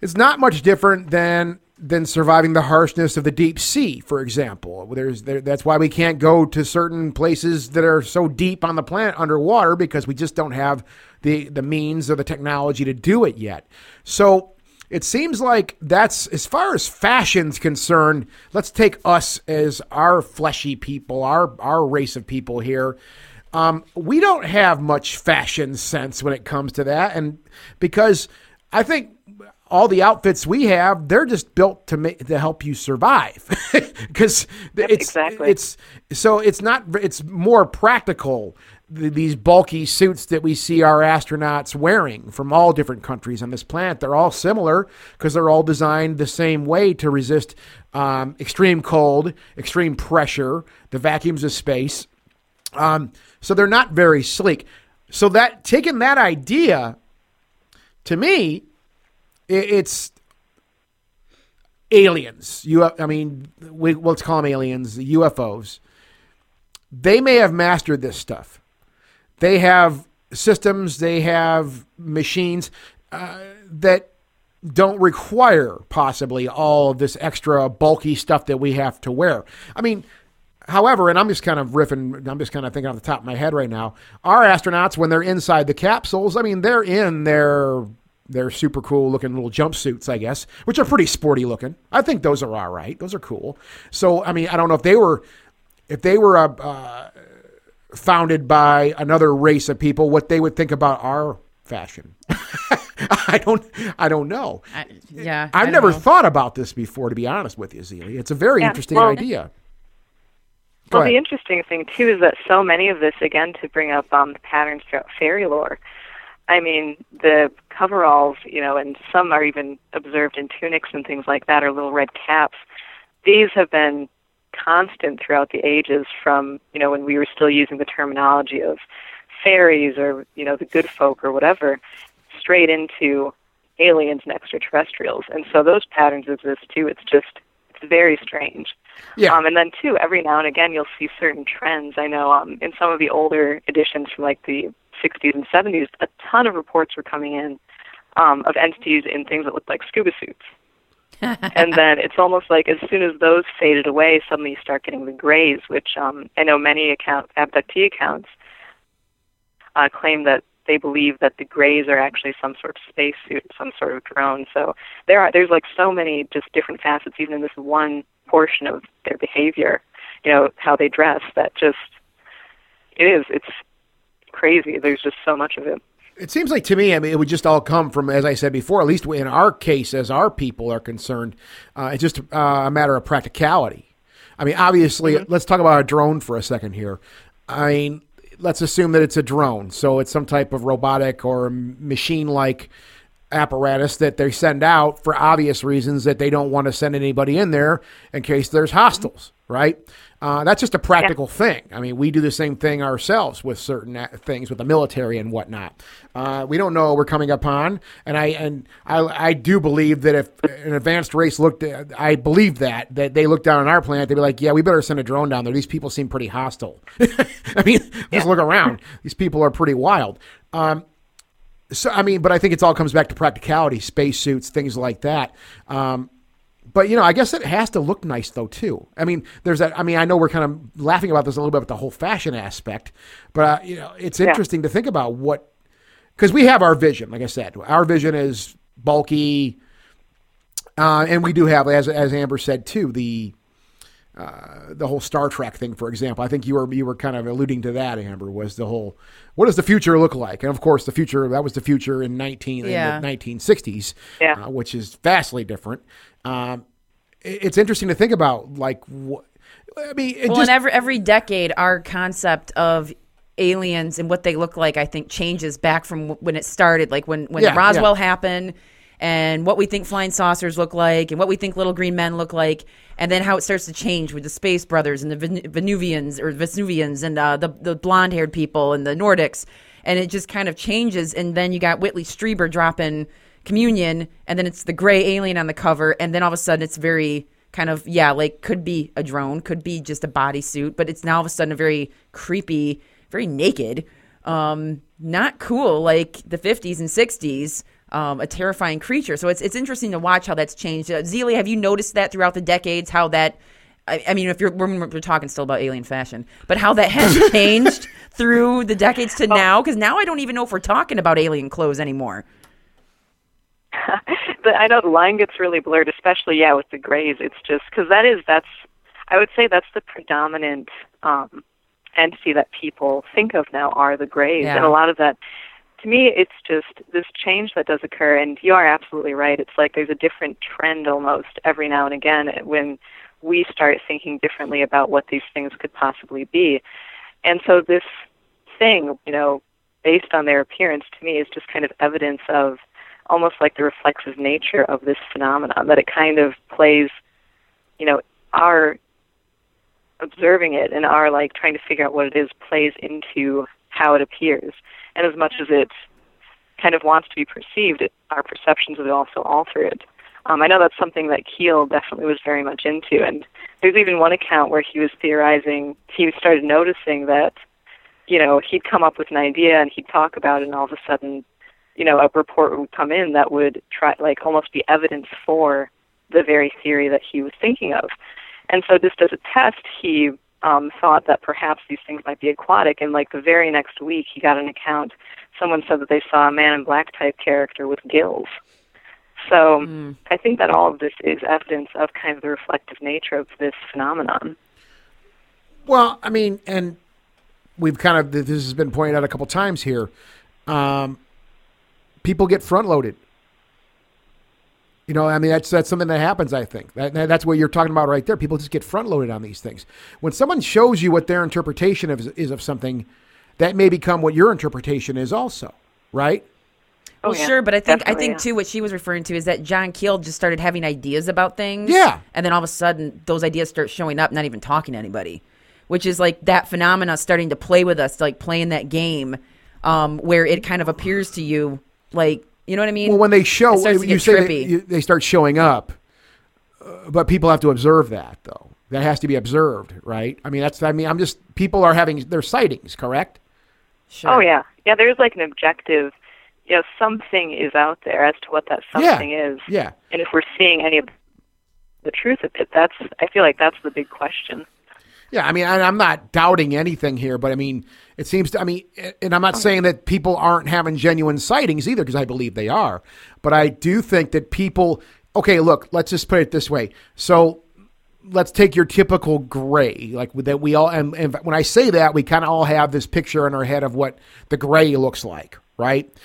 It's not much different than than surviving the harshness of the deep sea, for example. There's there, that's why we can't go to certain places that are so deep on the planet underwater because we just don't have the the means or the technology to do it yet. So it seems like that's as far as fashion's concerned. Let's take us as our fleshy people, our our race of people here. Um, we don't have much fashion sense when it comes to that, and because I think all the outfits we have, they're just built to make to help you survive, because it's exactly. it's so it's not it's more practical. Th- These bulky suits that we see our astronauts wearing from all different countries on this planet, they're all similar because they're all designed the same way to resist um, extreme cold, extreme pressure, the vacuums of space. Um, so they're not very sleek. So that taking that idea, to me, i- it's aliens. You, I mean, we, let's call them aliens, UFOs. They may have mastered this stuff. They have systems. They have machines uh, that don't require possibly all of this extra bulky stuff that we have to wear. I mean, however, and I'm just kind of riffing, I'm just kind of thinking off the top of my head right now. Our astronauts, when they're inside the capsules, I mean, they're in their their super cool looking little jumpsuits, I guess, which are pretty sporty looking. I think those are all right. Those are cool. So, I mean, I don't know if they were if they were uh, uh, founded by another race of people, what they would think about our fashion. I don't. I don't know. I, yeah, I I've never know. thought about this before, to be honest with you, Zelia. It's a very Yeah, interesting well- idea. Go Well, the interesting thing too is that so many of this, again, to bring up um, the patterns throughout fairy lore. I mean, the coveralls, you know, and some are even observed in tunics and things like that, or little red caps. These have been constant throughout the ages, from you know when we were still using the terminology of fairies or you know the good folk or whatever, straight into aliens and extraterrestrials. And so those patterns exist too. It's just it's very strange. Yeah. Um, and then too, every now and again, you'll see certain trends. I know um, in some of the older editions from like the 60s and 70s, a ton of reports were coming in um, of entities in things that looked like scuba suits. and then it's almost like as soon as those faded away, suddenly you start getting the grays, which um, I know many account abductee accounts uh, claim that they believe that the grays are actually some sort of spacesuit, some sort of drone. So there are there's like so many just different facets, even in this one portion of their behavior. You know how they dress. That just it is. It's crazy. There's just so much of it. It seems like to me, I mean, it would just all come from, as I said before, at least in our case, as our people are concerned, uh, it's just uh, a matter of practicality. I mean, obviously, let's talk about a drone for a second here. I mean, let's assume that it's a drone, so it's some type of robotic or machine-like apparatus that they send out for obvious reasons that they don't want to send anybody in there in case there's hostiles, right? Uh, that's just a practical thing. I mean, we do the same thing ourselves with certain things with the military and whatnot. Uh, we don't know what we're coming upon, and I and I, I do believe that if an advanced race looked, at, I believe that that they look down on our planet, they'd be like, yeah, we better send a drone down there. These people seem pretty hostile. I mean, just look around. These people are pretty wild. Um, so I mean, but I think it all comes back to practicality, spacesuits, things like that. Um, but you know, I guess it has to look nice though too. I mean, there's that. I mean, I know we're kind of laughing about this a little bit with the whole fashion aspect, but uh, you know, it's interesting to think about what because we have our vision. Like I said, our vision is bulky, uh, and we do have, as as Amber said too, the uh, the whole Star Trek thing, for example. I think you were you were kind of alluding to that, Amber, was the whole what does the future look like? And of course, the future that was the future in nineteen Yeah. in the nineteen sixties, Yeah. uh, which is vastly different. Um, it- it's interesting to think about, like what. I mean, it Well, just in every every decade, our concept of aliens and what they look like, I think, changes back from when it started. Like when when Yeah, Roswell yeah. happened, and what we think flying saucers look like, and what we think little green men look like, and then how it starts to change with the Space Brothers and the Ven- Venuvians or Vesuvians and uh, the the blonde haired people and the Nordics, and it just kind of changes. And then you got Whitley Strieber dropping Communion, and then it's the gray alien on the cover, and then all of a sudden it's very kind of yeah, like could be a drone, could be just a bodysuit, but it's now all of a sudden a very creepy, very naked, um, not cool like the 50s and 60s. Um, a terrifying creature. So it's it's interesting to watch how that's changed. Uh, Zelia, have you noticed that throughout the decades? How that, I, I mean, if you're we're, we're talking still about alien fashion, but how that has changed through the decades to now? Because now I don't even know if we're talking about alien clothes anymore. the, I know the line gets really blurred, especially yeah with the grays. It's just because that is that's I would say that's the predominant um, entity that people think of now are the grays, Yeah. and a lot of that to me, it's just this change that does occur, and you are absolutely right. It's like there's a different trend almost every now and again when we start thinking differently about what these things could possibly be. And so this thing, you know, based on their appearance, to me, is just kind of evidence of almost like the reflexive nature of this phenomenon, that it kind of plays, you know, our observing it and our like trying to figure out what it is plays into how it appears. And as much as it kind of wants to be perceived, it, our perceptions of it also alter it. Um, I know that's something that Keel definitely was very much into, and there's even one account where he was theorizing. He started noticing that, you know, he'd come up with an idea and he'd talk about it, and all of a sudden, you know, a report would come in that would try, like, almost be evidence for the very theory that he was thinking of. And so, just as a test, he um, thought that perhaps these things might be aquatic. And like the very next week, he got an account. Someone said that they saw a man in black type character with gills. So Mm. I think that all of this is evidence of kind of the reflective nature of this phenomenon. Well, I mean, and we've kind of this has been pointed out a couple times here. Um, people get front loaded. You know, I mean, that's that's something that happens. I think that, that's what you're talking about right there. People just get front loaded on these things. When someone shows you what their interpretation of, is of something, that may become what your interpretation is also, right? Oh, Well, yeah, sure, but I think I think yeah. too what she was referring to is that John Keel just started having ideas about things. Yeah. And then all of a sudden those ideas start showing up, not even talking to anybody. Which is like that phenomena starting to play with us, like playing that game, um, where it kind of appears to you like you know what I mean? Well, when they show, It starts to you say that trippy. you, they start showing up, uh, but people have to observe that though. That has to be observed, right? I mean, that's. I mean, I'm just people are having their sightings, correct? sure. Oh yeah, yeah. There's like an objective. You know, something is out there as to what that something yeah. is. Yeah. And if we're seeing any of the truth of it, that's I feel like that's the big question. Yeah, I mean, I, I'm not doubting anything here, but I mean, it seems to. I mean, and I'm not oh. saying that people aren't having genuine sightings either, because I believe they are. But I do think that people. Okay, look, let's just put it this way. So, let's take your typical gray, like that we all. And, and when I say that, we kind of all have this picture in our head of what the gray looks like, right?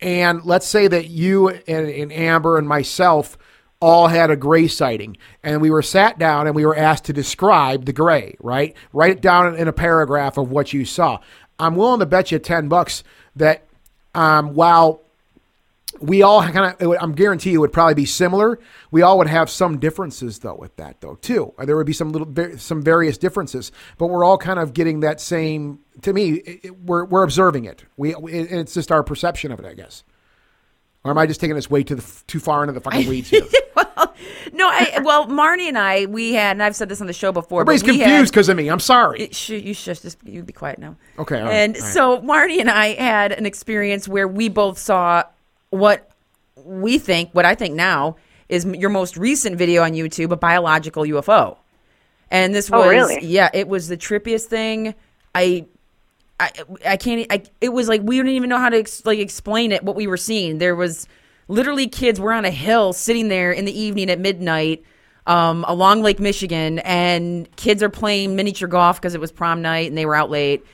And let's say that you and, and Amber and myself all had a gray sighting, and we were sat down and we were asked to describe the gray, right? Write it down in a paragraph of what you saw. I'm willing to bet you 10 bucks that um, while we all kind of, I'm guarantee you it would probably be similar. We all would have some differences though with that though too. There would be some little, some various differences, but we're all kind of getting that same. To me, it- we're we're observing it. We it, it's just our perception of it, I guess. Or am I just taking this way too the, too far into the fucking weeds here? well, No, I well, Marnie and I, we had, and I've said this on the show before. Everybody's but we confused because of me. I'm sorry. It, sh- you should just you be quiet now. Okay, all right, and all right. so Marty and I had an experience where we both saw what we think, what I think now is your most recent video on YouTube, a biological UFO. And this oh, was Oh, really? yeah, it was the trippiest thing. I I I can't I it was like we didn't even know how to ex- like explain it what we were seeing. There was literally kids were on a hill sitting there in the evening at midnight um, along Lake Michigan and kids are playing miniature golf because it was prom night and they were out late.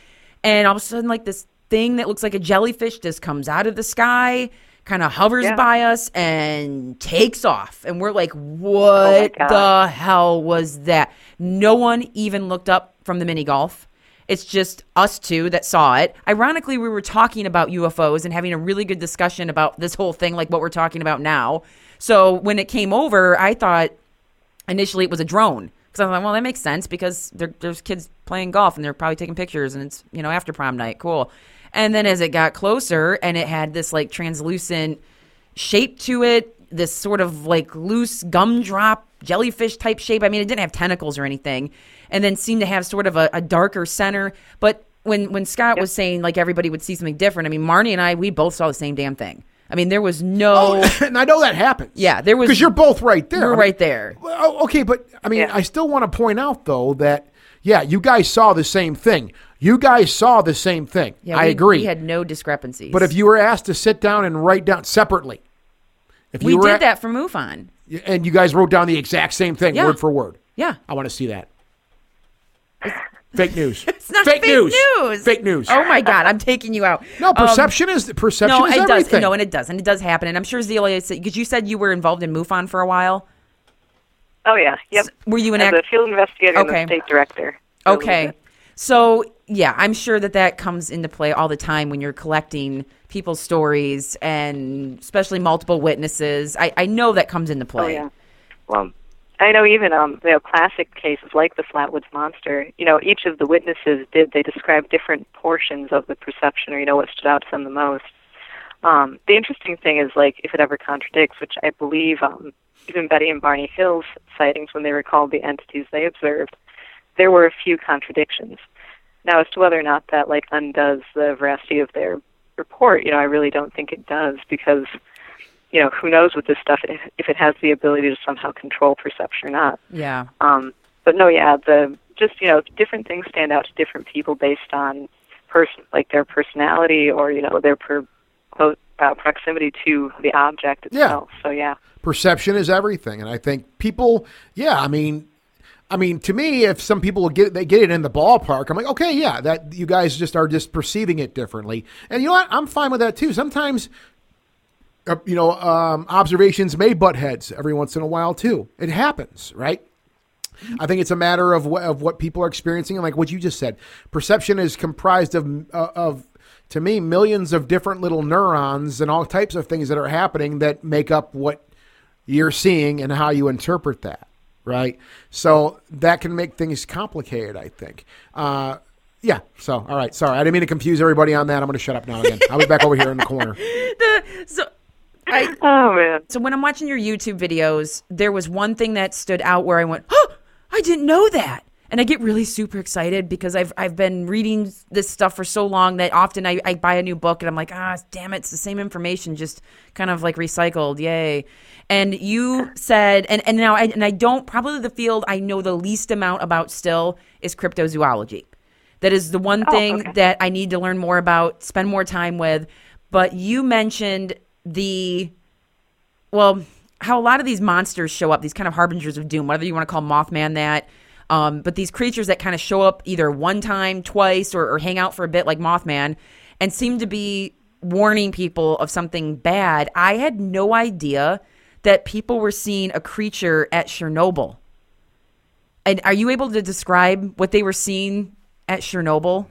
And all of a sudden like this thing that looks like a jellyfish just comes out of the sky, kind of hovers Yeah. by us and takes off. And we're like, "What God. the hell was that?" No one even looked up from the mini golf. It's just us two that saw it. Ironically, we were talking about UFOs and having a really good discussion about this whole thing, like what we're talking about now. So when it came over, I thought initially it was a drone because I was like, well, that makes sense because there, there's kids playing golf and they're probably taking pictures and it's you know after prom night, cool. And then as it got closer and it had this like translucent shape to it, this sort of like loose gumdrop jellyfish type shape. I mean, it didn't have tentacles or anything, and then seemed to have sort of a, a darker center. But when when Scott was saying like everybody would see something different, I mean, Marnie and I we both saw the same damn thing. I mean, there was no. Oh, and I know that happens. Yeah, there was- because you're both right there. We're I mean, right there. Well, okay, but I mean, Yeah. I still want to point out though that yeah, you guys saw the same thing. You guys saw the same thing. Yeah, I we, agree. We had no discrepancies. but if you were asked to sit down and write down separately, if we you were did a- that for MUFON. and you guys wrote down the exact same thing, Yeah. word for word, Yeah. I want to see that. Fake news. It's not fake, fake news. news. Fake news. Oh my God, I'm taking you out. No, Um, perception is perception no, is it everything. does. No, and it does, and it does happen. And I'm sure Zelia, said because you said you were involved in MUFON for a while. Oh yeah, yep. Were you an As act- a field investigator Okay. and the state director. for a little Okay. So, yeah, I'm sure that that comes into play all the time when you're collecting people's stories and especially multiple witnesses. I, I know that comes into Oh play. yeah. Well, I know even um, you know classic cases like the Flatwoods monster. You know, each of the witnesses did they describe different portions of the perception, or you know what stood out to them the most. Um, the interesting thing is like if it ever contradicts, which I believe um, even Betty and Barney Hill's sightings when they recalled the entities they observed, there were a few contradictions. Now, as to whether or not that like undoes the veracity of their report, you know, I really don't think it does because you know, who knows with this stuff if, if it has the ability to somehow control perception or not. Yeah. Um, but no, yeah, the just you know, different things stand out to different people based on person like their personality or you know their per, close, uh, proximity to the object itself. Yeah. itself. So yeah, perception is everything and i think people yeah i mean i mean to me if some people get they get it in the ballpark i'm like okay yeah that you guys just are just perceiving it differently and you know what i'm fine with that too sometimes uh, you know um, observations may butt heads every once in a while too it happens right I think it's a matter of what, of what people are experiencing, and like what you just said, perception is comprised of uh, of to me millions of different little neurons and all types of things that are happening that make up what you're seeing and how you interpret that, right? So that can make things complicated. I think. Uh, yeah. So all right. Sorry, I didn't mean to confuse everybody on that. I'm going to shut up now again. I'll be back over here in the corner. So, I, oh man, so when I'm watching your YouTube videos, there was one thing that stood out where I went, "Oh, I didn't know that." And I get really super excited because I've I've been reading this stuff for so long that often I, I buy a new book and I'm like, ah, damn it, it's the same information, just kind of like recycled. Yay. And you said and, and now I and I don't probably the field I know the least amount about still is cryptozoology. That is the one thing okay. that I need to learn more about, spend more time with. But you mentioned the well, how a lot of these monsters show up, these kind of harbingers of doom, whether you want to call Mothman that, um, but these creatures that kind of show up either one time, twice, or, or hang out for a bit like Mothman and seem to be warning people of something bad. I had no idea that people were seeing a creature at Chernobyl. And are you able to describe what they were seeing at Chernobyl?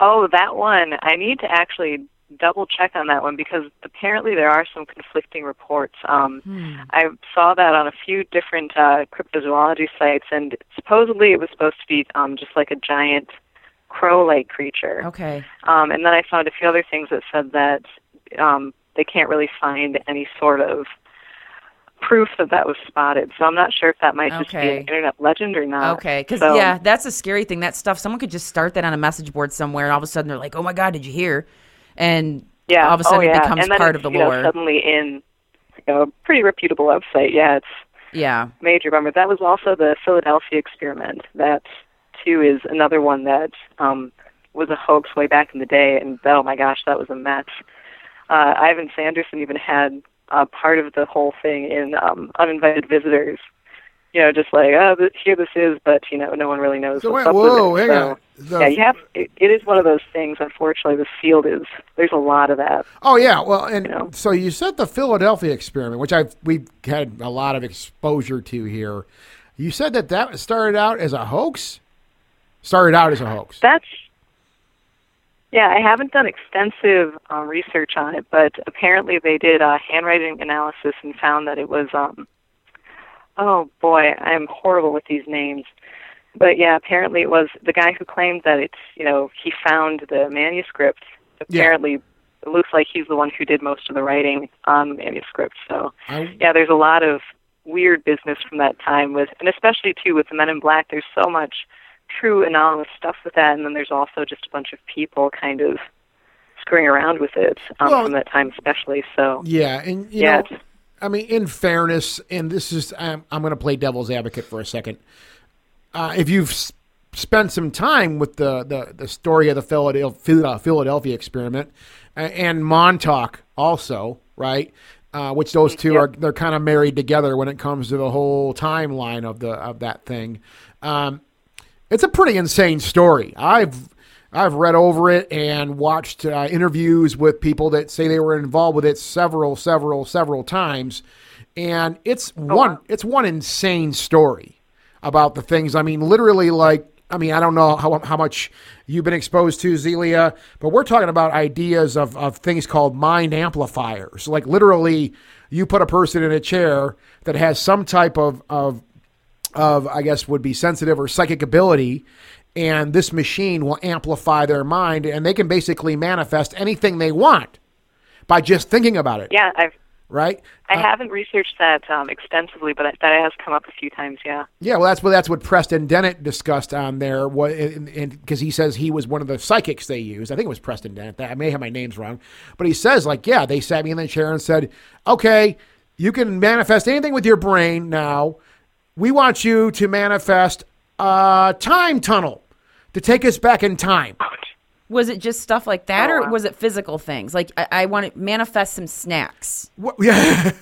Oh, that one. I need to actually double check on that one because apparently there are some conflicting reports. Um, I saw that on a few different uh, cryptozoology sites, and supposedly it was supposed to be um, just like a giant crow-like creature. Okay. Um, and then I found a few other things that said that um, they can't really find any sort of proof that that was spotted. So I'm not sure if that might just be an internet legend or not. Okay, because So- yeah, that's a scary thing. That stuff, someone could just start that on a message board somewhere, and all of a sudden they're like, "Oh my god, did you hear?" And Yeah. all of a sudden oh, yeah. it becomes part of the you know, lore. suddenly in you know, a pretty reputable website. Yeah, it's yeah, major bummer. That was also the Philadelphia experiment. That too is another one that um, was a hoax way back in the day, and oh my gosh, that was a mess. Uh, Ivan Sanderson even had uh, part of the whole thing in um, uninvited visitors. You know, just like oh, th- here this is, but you know, no one really knows So what's wait, up whoa, with it. hang so, on. The- yeah, you have. It, it is one of those things. Unfortunately, the field is. There's a lot of that. Oh yeah, well, and know? so you said the Philadelphia experiment, which I've we've had a lot of exposure to here. You said that that started out as a hoax. Started out as a hoax. That's yeah. I haven't done extensive uh, research on it, but apparently they did a handwriting analysis and found that it was. um Oh boy, I'm horrible with these names. But yeah, apparently it was the guy who claimed that it's you know he found the manuscript. Yeah. Apparently, it looks like he's the one who did most of the writing on the manuscript. So I, yeah, there's a lot of weird business from that time with, and especially too with the Men in Black. There's so much true anonymous stuff with that, and then there's also just a bunch of people kind of screwing around with it um, Well- from that time, especially. So yeah, and you Yeah, know, I mean, in fairness, and this is I'm, I'm going to play devil's advocate for a second. Uh, if you've s- spent some time with the, the, the story of the Philadelphia, Philadelphia experiment and Montauk also, right? Uh, which those two Yep. are they're kind of married together when it comes to the whole timeline of the of that thing. Um, it's a pretty insane story. I've I've read over it and watched uh, interviews with people that say they were involved with it several, several, several times, and it's one wow. it's one insane story about the things. I mean, literally, like I mean, I don't know how how much you've been exposed to Zelia, but we're talking about ideas of of things called mind amplifiers. Like literally, you put a person in a chair that has some type of of of I guess would be sensitive or psychic ability, and this machine will amplify their mind, and they can basically manifest anything they want by just thinking about it. Yeah, I've Right. I Uh, haven't researched that um, extensively, but that has come up a few times. Yeah. Yeah, well, that's what that's what Preston Dennett discussed on there. What and because he says he was one of the psychics they used. I think it was Preston Dennett. I may have my names wrong, but he says like, yeah, they sat me in the chair and said, okay, you can manifest anything with your brain now. We want you to manifest a time tunnel to take us back in time. Was it just stuff like that, Oh, or wow. was it physical things? Like I, I want to manifest some snacks. What, yeah.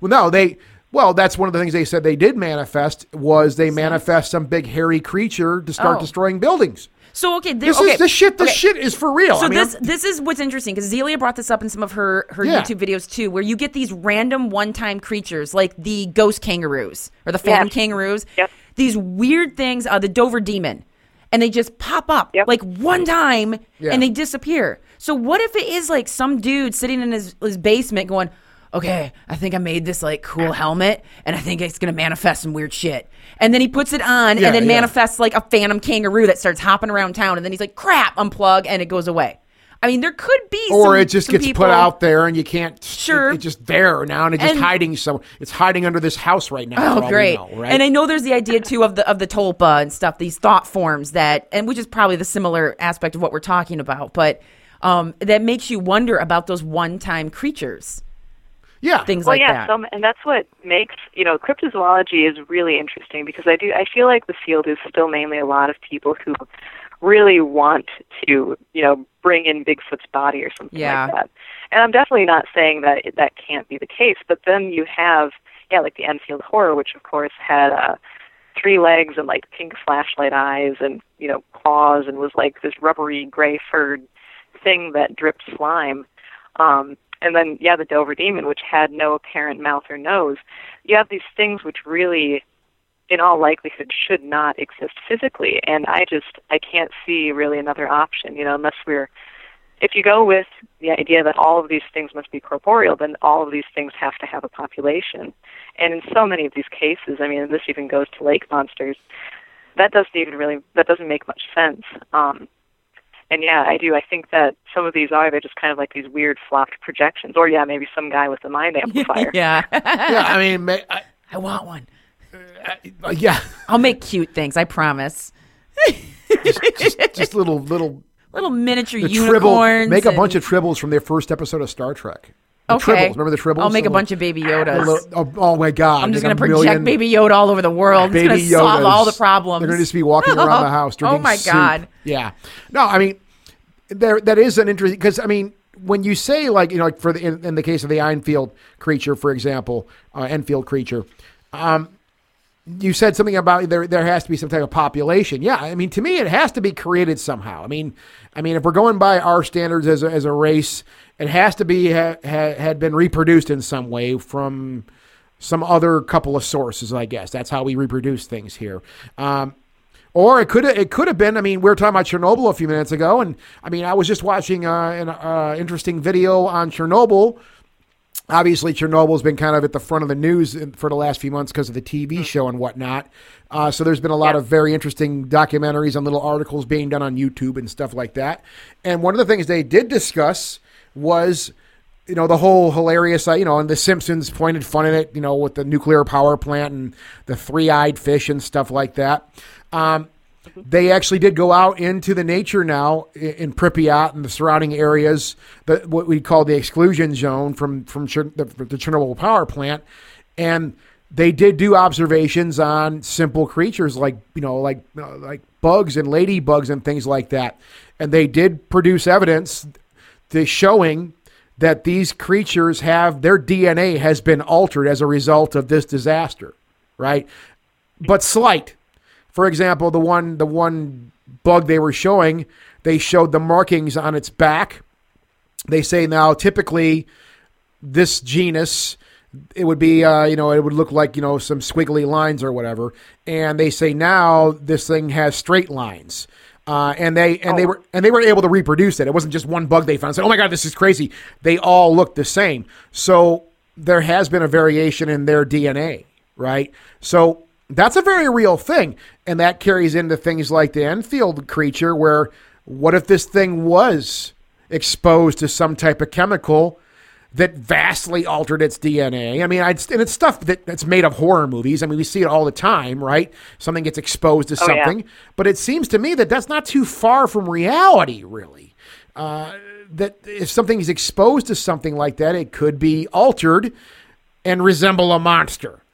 well, no, they. Well, that's one of the things they said they did manifest was they manifest some big hairy creature to start Oh. destroying buildings. So okay, there, This okay, is this shit. This okay. shit is for real. So I mean, this I'm- this is what's interesting because Zelia brought this up in some of her her Yeah. YouTube videos too, where you get these random one time creatures like the ghost kangaroos or the phantom Yes. kangaroos. Yep. These weird things, uh, the Dover demon, and they just pop up Yep. like one time Yeah. and they disappear. So what if it is like some dude sitting in his, his basement going? Okay, I think I made this like cool helmet, and I think it's gonna manifest some weird shit. And then he puts it on, Yeah, and then yeah. manifests like a phantom kangaroo that starts hopping around town, and then he's like, "Crap, unplug," and it goes away. I mean, there could be, or some- it just some gets people- put out there and you can't. Sure. it- it's just there now and it's just And- hiding. So it's hiding under this house right now. for all Oh, we great! know, right? And I know there's the idea too of the of the tulpa and stuff. These thought forms that, and which is probably the similar aspect of what we're talking about, but um, that makes you wonder about those one-time creatures, yeah, things Well, like yeah, that. so, and that's what makes you know cryptozoology is really interesting because I do I feel like the field is still mainly a lot of people who really want to you know bring in Bigfoot's body or something Yeah. like that. And I'm definitely not saying that it- that can't be the case, but then you have yeah like the Enfield horror, which of course had uh, three legs and like pink flashlight eyes and you know claws and was like this rubbery gray furred thing that dripped slime. Um, and then, yeah, the Dover Demon, which had no apparent mouth or nose. You have these things which really, in all likelihood, should not exist physically. And I just, I can't see really another option, you know, unless we're, if you go with the idea that all of these things must be corporeal, then all of these things have to have a population. And in so many of these cases, I mean, this even goes to lake monsters. That doesn't even really, that doesn't make much sense. Um, and yeah, I do. I think that some of these are they're just kind of like these weird flopped projections, or yeah, maybe some guy with a mind amplifier. yeah, yeah. I mean, ma- I, I want one. Uh, yeah, I'll make cute things. I promise. just, just little little Little miniature the tribble. unicorns. Make a and- bunch of tribbles from their first episode of Star Trek. The Okay. tribbles. Remember the tribbles? I'll make a bunch of baby Yodas. little- oh, oh my god! I'm just gonna project million Baby Yoda all over the world. Baby it's gonna solve all the problems. They're gonna just be walking around the house drinking oh my soup. god! Yeah. No, I mean, there that is an interesting because I mean, when you say like you know, like for the in, in the case of the Enfield creature, for example, uh, Enfield creature, um, you said something about there there has to be some type of population. Yeah, I mean, to me, it has to be created somehow. I mean, I mean, if we're going by our standards as a, as a race, it has to be ha, ha, had been reproduced in some way from some other couple of sources. I guess that's how we reproduce things here. Um, or it could it could have been. I mean, we were talking about Chernobyl a few minutes ago, and I mean, I was just watching uh, an uh, interesting video on Chernobyl. Obviously, Chernobyl's been kind of at the front of the news for the last few months because of the TV show and whatnot. Uh, so there's been a lot of very interesting documentaries and little articles being done on YouTube and stuff like that. And one of the things they did discuss was you know the whole hilarious uh, you know and the simpsons pointed fun at it you know with the nuclear power plant and the three-eyed fish and stuff like that um, they actually did go out into the nature now in Pripyat and the surrounding areas, the, what we call the exclusion zone from from the, the Chernobyl power plant, and they did do observations on simple creatures like you know like uh, like bugs and ladybugs and things like that, and they did produce evidence to showing that these creatures have their DNA has been altered as a result of this disaster, right? But slight for example, the one the one bug they were showing, they showed the markings on its back. They say now typically this genus it would be uh, you know it would look like you know some squiggly lines or whatever. And they say now this thing has straight lines. Uh, and they and they were and they were able to reproduce it. It wasn't just one bug they found. Said oh my god this is crazy. They all look the same. So there has been a variation in their dna right? So that's a very real thing and that carries into things like the enfield creature where what if this thing was exposed to some type of chemical that vastly altered its DNA. I mean, I'd, and it's stuff that, that's made of horror movies. I mean, we see it all the time, right? Something gets exposed to Oh, yeah. something, but it seems to me that that's not too far from reality, really. Uh, that if something is exposed to something like that, it could be altered and resemble a monster.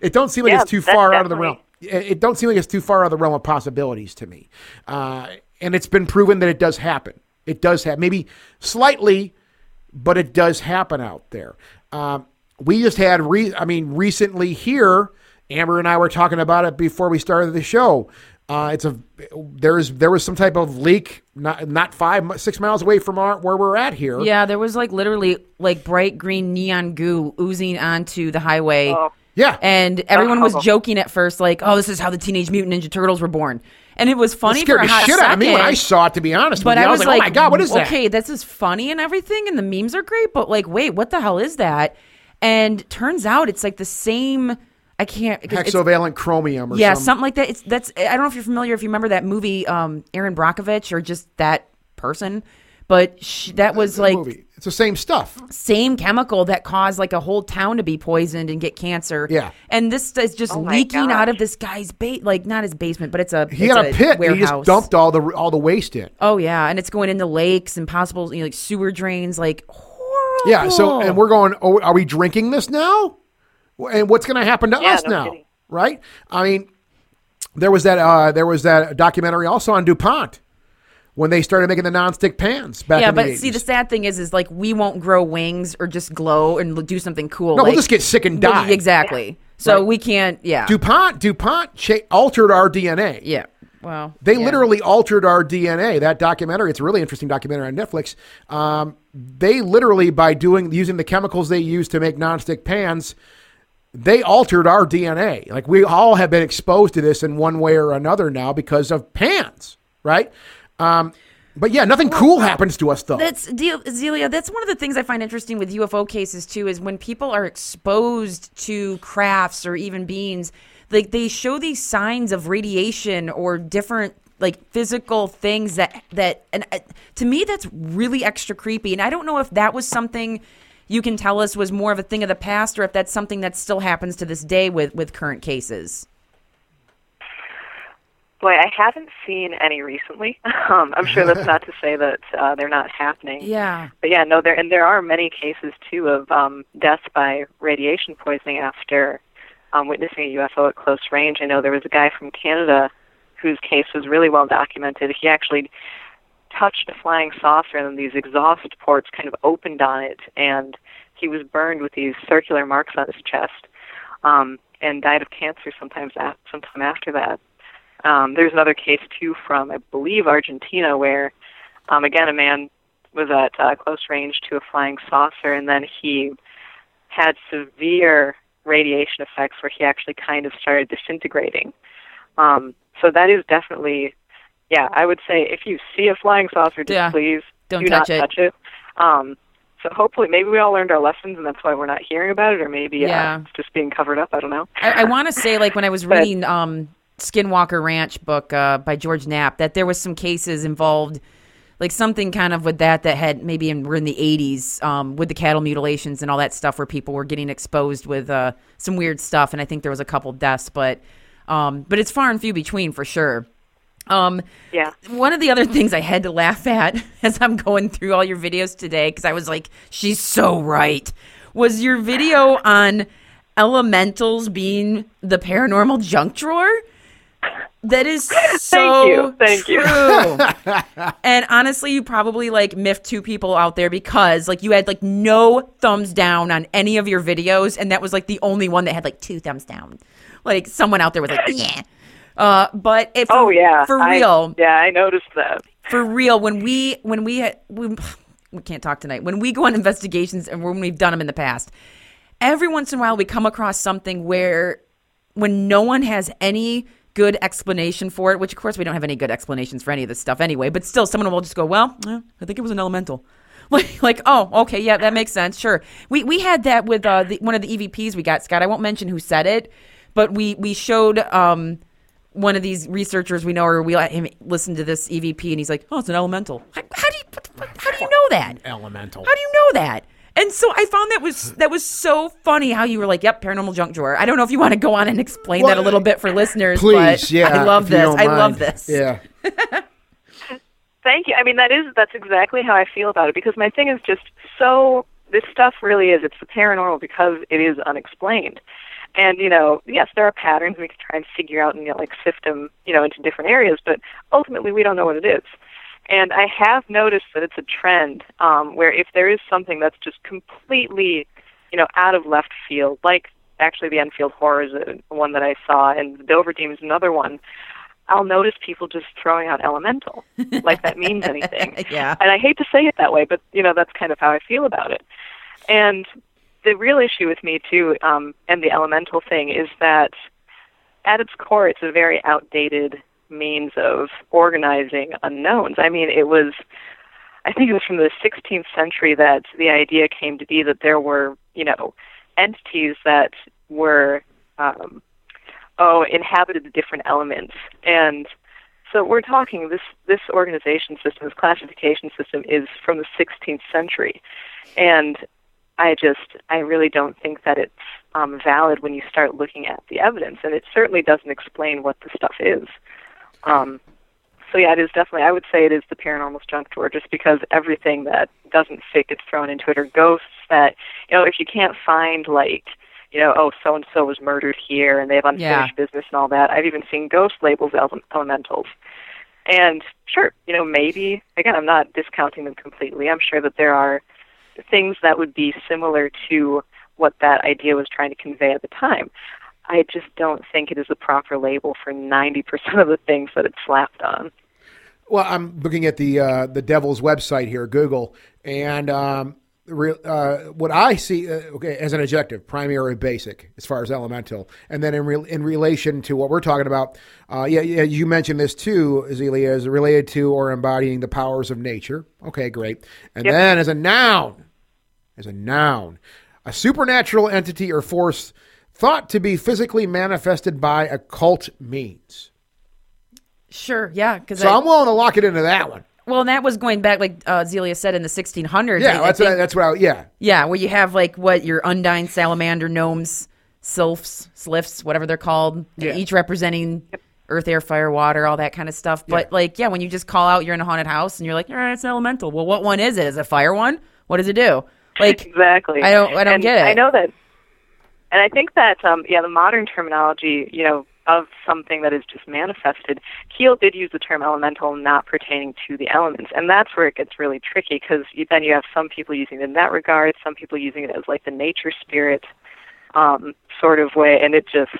it don't seem like Yeah, it's too that's far out of the realm. It it don't seem like it's too far out of the realm of possibilities to me. Uh, and it's been proven that it does happen. It does happen, maybe slightly, but it does happen out there. Um, we just had, re- I mean, recently here, Amber and I were talking about it before we started the show. Uh, it's a there is there was some type of leak not not five six miles away from our, where we're at here. Yeah, there was like literally like bright green neon goo oozing onto the highway. Oh. Yeah. And everyone was joking at first, like, "Oh, this is how the Teenage Mutant Ninja Turtles were born," and it was It funny for scared a the hot shit second. out of me when I saw it. To be honest, but with you. I was, like, like, "Oh my god, what is that?" Okay, this is funny and everything, and the memes are great, but like, wait, what the hell is that? And turns out it's like the same. I can't. it's- Hexavalent chromium or yeah, something. something like that. It's that's. I don't know if you're familiar. If you remember that movie, um, Erin Brockovich, or just that person, but sh- that was like movie. It's the same stuff. same chemical that caused like a whole town to be poisoned and get cancer. Yeah. and this is just Oh my leaking out of this guy's bait, like not his basement, but it's a He it's had a pit. and warehouse. He just dumped all the all the waste in. Oh yeah, and it's going into lakes and possible you know, like sewer drains, like horrible. Yeah. So, and we're going. Oh, are we drinking this now? And what's going to happen to Yeah, us no now? kidding. Right? I mean, there was that. Uh, there was that documentary also on Dupont when they started making the nonstick pans back yeah, in the but see, the sad thing is, is like we won't grow wings or just glow and do something cool. No, we'll just get sick and die. Exactly. So Right. we can't. Yeah. Dupont Dupont cha- altered our DNA. yeah. Well, They yeah. literally altered our DNA. That documentary, it's a really interesting documentary on Netflix. Um, they literally, by doing using the chemicals they use to make nonstick pans, they altered our DNA. Like we all have been exposed to this in one way or another now because of pans, right? Um, but yeah, nothing cool happens to us though. That's deal, Zelia. That's one of the things I find interesting with UFO cases too. Is when people are exposed to crafts or even beings, like they show these signs of radiation or different like physical things that that and uh, to me that's really extra creepy. And I don't know if that was something you can tell us was more of a thing of the past or if that's something that still happens to this day with with current cases. Boy, I haven't seen any recently. Um, I'm sure that's not to say that uh, they're not happening. Yeah. But yeah, no, there and there are many cases too of um, deaths by radiation poisoning after um, witnessing a UFO at close range. I know there was a guy from Canada whose case was really well documented. He actually touched a flying saucer and these exhaust ports kind of opened on it, and he was burned with these circular marks on his chest, um, and died of cancer sometimes af- sometime after that. Um, there's another case too from I believe Argentina where um, again a man was at uh, close range to a flying saucer and then he had severe radiation effects where he actually kind of started disintegrating. Um, so that is definitely, yeah, I would say if you see a flying saucer, just Yeah. please Don't do touch not it. touch it. Um, so hopefully, maybe we all learned our lessons, and that's why we're not hearing about it, or maybe Yeah. uh, it's just being covered up. I don't know. I, I want to say, like when I was But- reading um, Skinwalker Ranch book uh, by George Knapp, that there was some cases involved, like something kind of with that that had maybe in, were in the '80s um, with the cattle mutilations and all that stuff, where people were getting exposed with uh, some weird stuff, and I think there was a couple deaths, but um, but it's far and few between for sure. Um, Yeah. one of the other things I had to laugh at as I'm going through all your videos today, because I was like, she's so right, was your video on elementals being the paranormal junk drawer. That is so Thank you. Thank you. and honestly, you probably like miffed two people out there because like you had like no thumbs down on any of your videos, and that was like the only one that had like two thumbs down. Like someone out there was like, yeah. Uh, but if Oh yeah. for I- real, yeah, I noticed that. for real when we when we we, we can't talk tonight. When we go on investigations and when we've done them in the past every once in a while we come across something where when no one has any good explanation for it which of course we don't have any good explanations for any of this stuff anyway but still someone will just go well eh, i think it was an elemental. Like, like oh okay yeah that makes sense sure. We we had that with uh, the, one of the evps we got scott. I won't mention who said it but we we showed um one of these researchers we know, or we let him listen to this EVP, and he's like, "Oh, it's an elemental." How, how do you what the fuck- how do you know that? Elemental. How do you know that? And so I found that was that was so funny how you were like, "Yep, paranormal junk drawer." I don't know if you want to go on and explain that a little bit for listeners. Please, but yeah. I love this. I love this. Yeah. Thank you. I mean, that is that's exactly how I feel about it because my thing is just so. This stuff really is. It's the paranormal because it is unexplained. And you know, yes, there are patterns we can try and figure out and you know, like sift them, you know, into different areas. But ultimately, we don't know what it is. And I have noticed that it's a trend um, where if there is something that's just completely, you know, out of left field, like actually the Enfield Horror is a, one that I saw, and the Dover is another one. I'll notice people just throwing out elemental, like that means anything. Yeah. And I hate to say it that way, but you know that's kind of how I feel about it. And the real issue with me too, um, and the elemental thing is that at its core, it's a very outdated means of organizing unknowns. I mean, it was, I think it was from the 16th century that the idea came to be that there were, you know, entities that were, um, oh, inhabited the different elements. And so we're talking this this organization system, this classification system, is from the 16th century, and I just I really don't think that it's um, valid when you start looking at the evidence, and it certainly doesn't explain what the stuff is. Um, so yeah, it is definitely. I would say it is the paranormal junk drawer, just because everything that doesn't fit gets thrown into it, or ghosts that you know, if you can't find like you know, oh, so and so was murdered here, and they have unfinished business and all that. I've even seen ghost labels ele- elementals. And sure, you know, maybe again, I'm not discounting them completely. I'm sure that there are things that would be similar to what that idea was trying to convey at the time. I just don't think it is a proper label for 90% of the things that it's slapped on. Well, I'm looking at the uh, the Devil's website here, Google, and um, re- uh, what I see, uh, okay, as an adjective, primary, basic, as far as elemental, and then in re- in relation to what we're talking about, uh, yeah, yeah, you mentioned this too, Azealia, is related to or embodying the powers of nature. Okay, great, and Yep. then as a noun, as a noun, a supernatural entity or force thought to be physically manifested by occult means. Sure, yeah, because So I'm willing to lock it into that one. well, and that was going back like uh, Zelia said in the 1600s. Yeah, I- I that's think- what, that's what I, yeah. Yeah, where you have like what your undine salamander gnomes, sylphs, sliffs, whatever they're called, Yeah. each representing earth, air, fire, water, all that kind of stuff. But Yeah. like, yeah, when you just call out you're in a haunted house and you're like, all right, it's an elemental. Well, what one is it? Is it a fire one? What does it do? Like, exactly. I don't- I don't and get it. I know that, and I think that um, yeah, the modern terminology, you know, of something that is just manifested. Keel did use the term elemental, not pertaining to the elements, and that's where it gets really tricky because you, then you have some people using it in that regard, some people using it as like the nature spirit um, sort of way, and it just,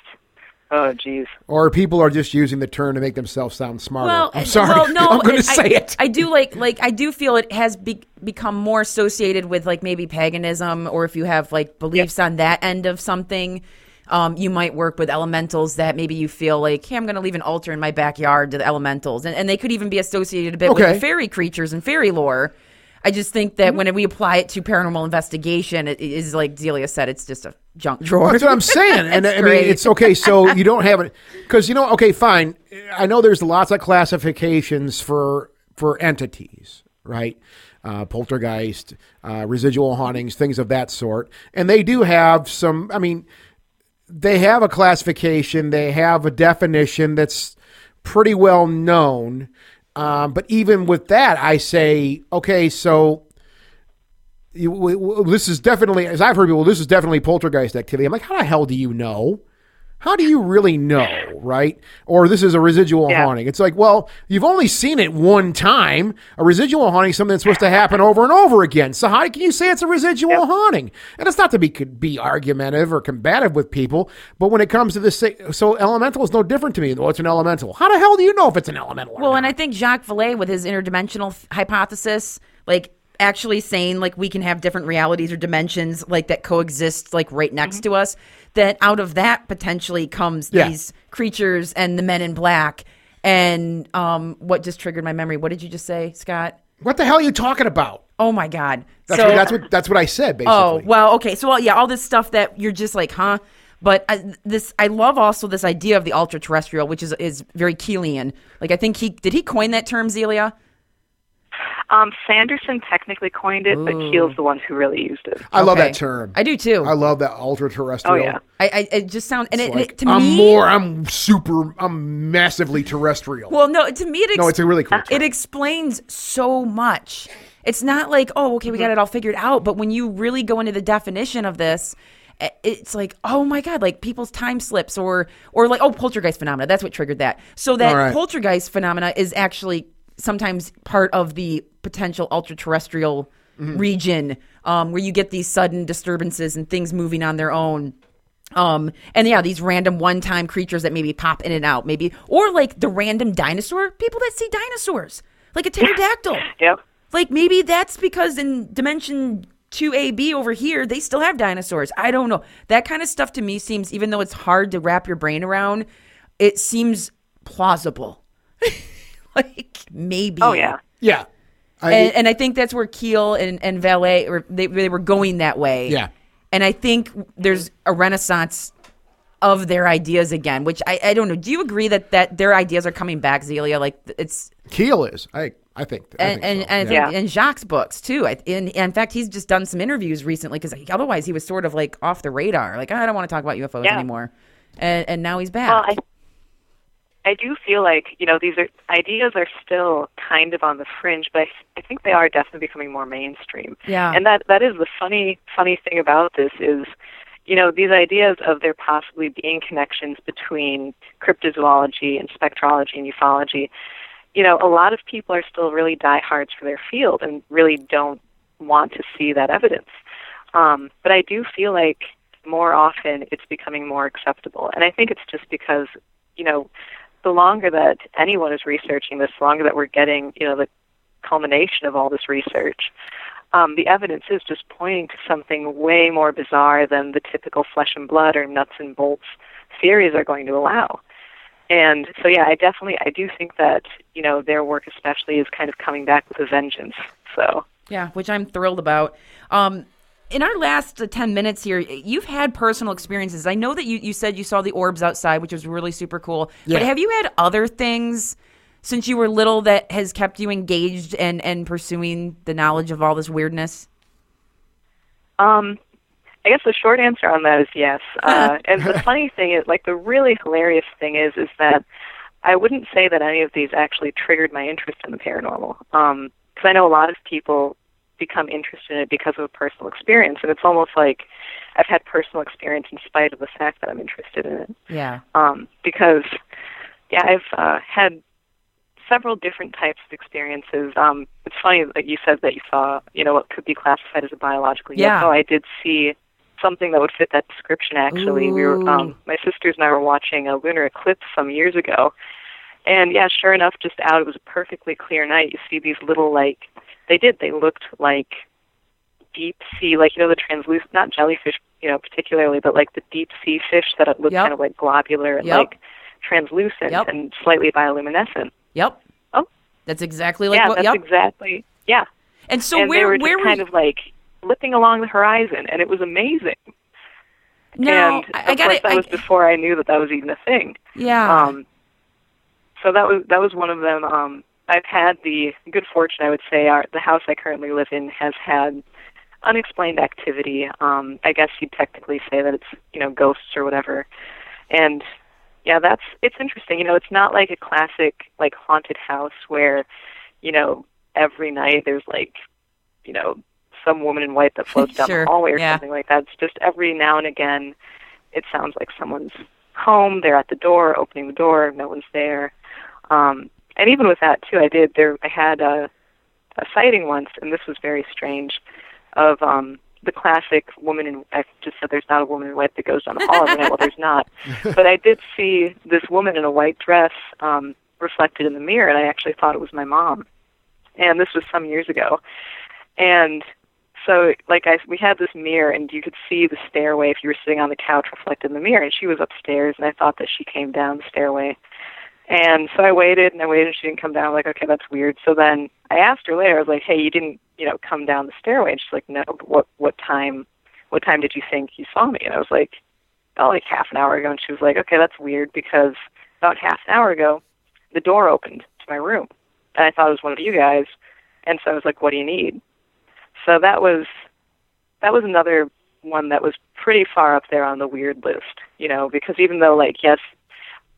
oh, geez. Or people are just using the term to make themselves sound smarter. well, I'm sorry. Well, no, I'm going to say it. I do like, like, I do feel it has be- become more associated with like maybe paganism, or if you have like beliefs on that end of something. Um, you might work with elementals that maybe you feel like, hey, I'm going to leave an altar in my backyard to the elementals, and, and they could even be associated a bit with Okay. the fairy creatures and fairy lore. I just think that when we apply it to paranormal investigation, it it is like Delia said, it's just a junk drawer. That's what I'm saying. and I mean, great. it's okay. So you don't have it because you know. Okay, fine. I know there's lots of classifications for for entities, right? Uh, poltergeist, uh, residual hauntings, things of that sort, and they do have some. I mean, they have a classification. They have a definition that's pretty well known. Um, but even with that, I say, okay, so you, this is definitely, as I've heard people, this is definitely poltergeist activity. I'm like, how the hell do you know? how do you really know, right? Or this is a residual Yeah. haunting. It's like, well, you've only seen it one time. A residual haunting is something that's supposed to happen over and over again. So how can you say it's a residual haunting? And it's not to be be argumentative or combative with people, but when it comes to this, so elemental is no different to me. Well, it's an elemental. How the hell do you know if it's an elemental? Well, and I think Jacques Vallée with his interdimensional hypothesis, like actually saying like we can have different realities or dimensions like that coexist like right next to us, that out of that potentially comes Yeah. these creatures and the men in black. And um, what just triggered my memory? What did you just say, Scott? what the hell are you talking about? Oh my God! That's, so, what, that's what that's what I said. Basically. Oh well, okay. So well, yeah, all this stuff that you're just like, huh? But uh, this, I love also this idea of the ultra terrestrial, which is is very Keelian. Like I think he did he coin that term, Zelia? Um, Sanderson technically coined it, but Keel's the one who really used it. I love Okay. that term. I do too. I love that ultra terrestrial. Oh yeah. I, I it just sounds and it, Like, it- to I'm me more. I'm super. I'm massively terrestrial. well no to me it ex- no, it's a really cool. Term. it explains so much. It's not like oh okay we got it all figured out, but when you really go into the definition of this. i- It's like oh my god, like people's time slips, or or like oh poltergeist phenomena. That's what triggered that. So that All right. poltergeist phenomena is actually sometimes part of the potential ultra terrestrial Mm-hmm. region um, where you get these sudden disturbances and things moving on their own. Um, and yeah, these random one time creatures that maybe pop in and out, maybe, or like the random dinosaur people that see dinosaurs, like a pterodactyl. Yep. Like maybe that's because in dimension 2AB over here, they still have dinosaurs. I don't know. That kind of stuff to me seems, even though it's hard to wrap your brain around, it seems plausible. like maybe. Oh yeah. yeah. I, And, and I think that's where Keel and, and Vallee, or they, they were going that way. Yeah. And I think there's a renaissance of their ideas again, which I, I don't know. Do you agree that, that their ideas are coming back, Zelia? Like it's Keel is. I. I think. I and think and, so. and yeah. think Yeah. Jacques' books too. I, in, in fact, he's just done some interviews recently because otherwise he was sort of like off the radar. Like oh, I don't want to talk about UFOs Yeah. anymore, and and now he's back. Well, I I do feel like you know these are ideas are still kind of on the fringe, but I, I think they are definitely becoming more mainstream. Yeah. And that that is the funny funny thing about this is, you know, these ideas of there possibly being connections between cryptozoology and spectrology and ufology. You know, a lot of people are still really diehards for their field and really don't want to see that evidence. Um, but I do feel like more often it's becoming more acceptable, and I think it's just because you know the longer that anyone is researching this, the longer that we're getting, you know, the culmination of all this research, um, the evidence is just pointing to something way more bizarre than the typical flesh and blood or nuts and bolts theories are going to allow. And so, yeah, I definitely, I do think that, you know, their work especially is kind of coming back with a vengeance. So, Yeah, which I'm thrilled about. Um, in our last uh, 10 minutes here, you've had personal experiences. I know that you, you said you saw the orbs outside, which was really super cool. Yeah. But have you had other things since you were little that has kept you engaged and, and pursuing the knowledge of all this weirdness? Um, I guess the short answer on that is yes. Uh, and the funny thing is, like, the really hilarious thing is, is that I wouldn't say that any of these actually triggered my interest in the paranormal. Um, because I know a lot of people become interested in it because of a personal experience, and it's almost like I've had personal experience in spite of the fact that I'm interested in it Yeah. um, because yeah, I've uh, had several different types of experiences. Um, it's funny that you said that you saw, you know, what could be classified as a biological Yeah. UFO. I did see something that would fit that description. Actually, we were, um, my sisters and I were watching a lunar eclipse some years ago, and yeah, sure enough, just out, it was a perfectly clear night. You see these little like, they did, they looked like deep sea, like you know, the translucent, not jellyfish, you know, particularly, but like the deep sea fish that look Yep. kind of like globular and Yep. like translucent Yep. and slightly bioluminescent. Yep. Oh. That's exactly like yeah, what, that's yep. exactly. Yeah, and so and where they were just where were kind you, of like flipping along the horizon, and it was amazing. now and I, I got it. that I- was before I knew that that was even a thing. yeah. Um, so that was that was one of them. Um, I've had the good fortune, I would say, our, the house I currently live in has had unexplained activity. Um, I guess you'd technically say that it's you know ghosts or whatever. And yeah, that's it's interesting. You know, it's not like a classic like haunted house where you know every night there's like you know some woman in white that floats down Sure, the hallway or yeah. something like that. It's just every now and again it sounds like someone's home. They're at the door, opening the door, no one's there. Um, and even with that too, I did there. I had a, a sighting once, and this was very strange, of um, the classic woman in. I just said there's not a woman in white that goes down the hall every night. Well, there's not, but I did see this woman in a white dress um, reflected in the mirror, and I actually thought it was my mom. And this was some years ago, and so like I we had this mirror and you could see the stairway if you were sitting on the couch reflected in the mirror and she was upstairs and I thought that she came down the stairway. And so I waited and I waited and she didn't come down. I'm like, okay, that's weird. So then I asked her later, I was like, Hey, you didn't, you know, come down the stairway and she's like, No, but what what time what time did you think you saw me? And I was like, about like half an hour ago and she was like, Okay, that's weird because about half an hour ago the door opened to my room. And I thought it was one of you guys and so I was like, What do you need? So that was that was another one that was pretty far up there on the weird list, you know, because even though like yes,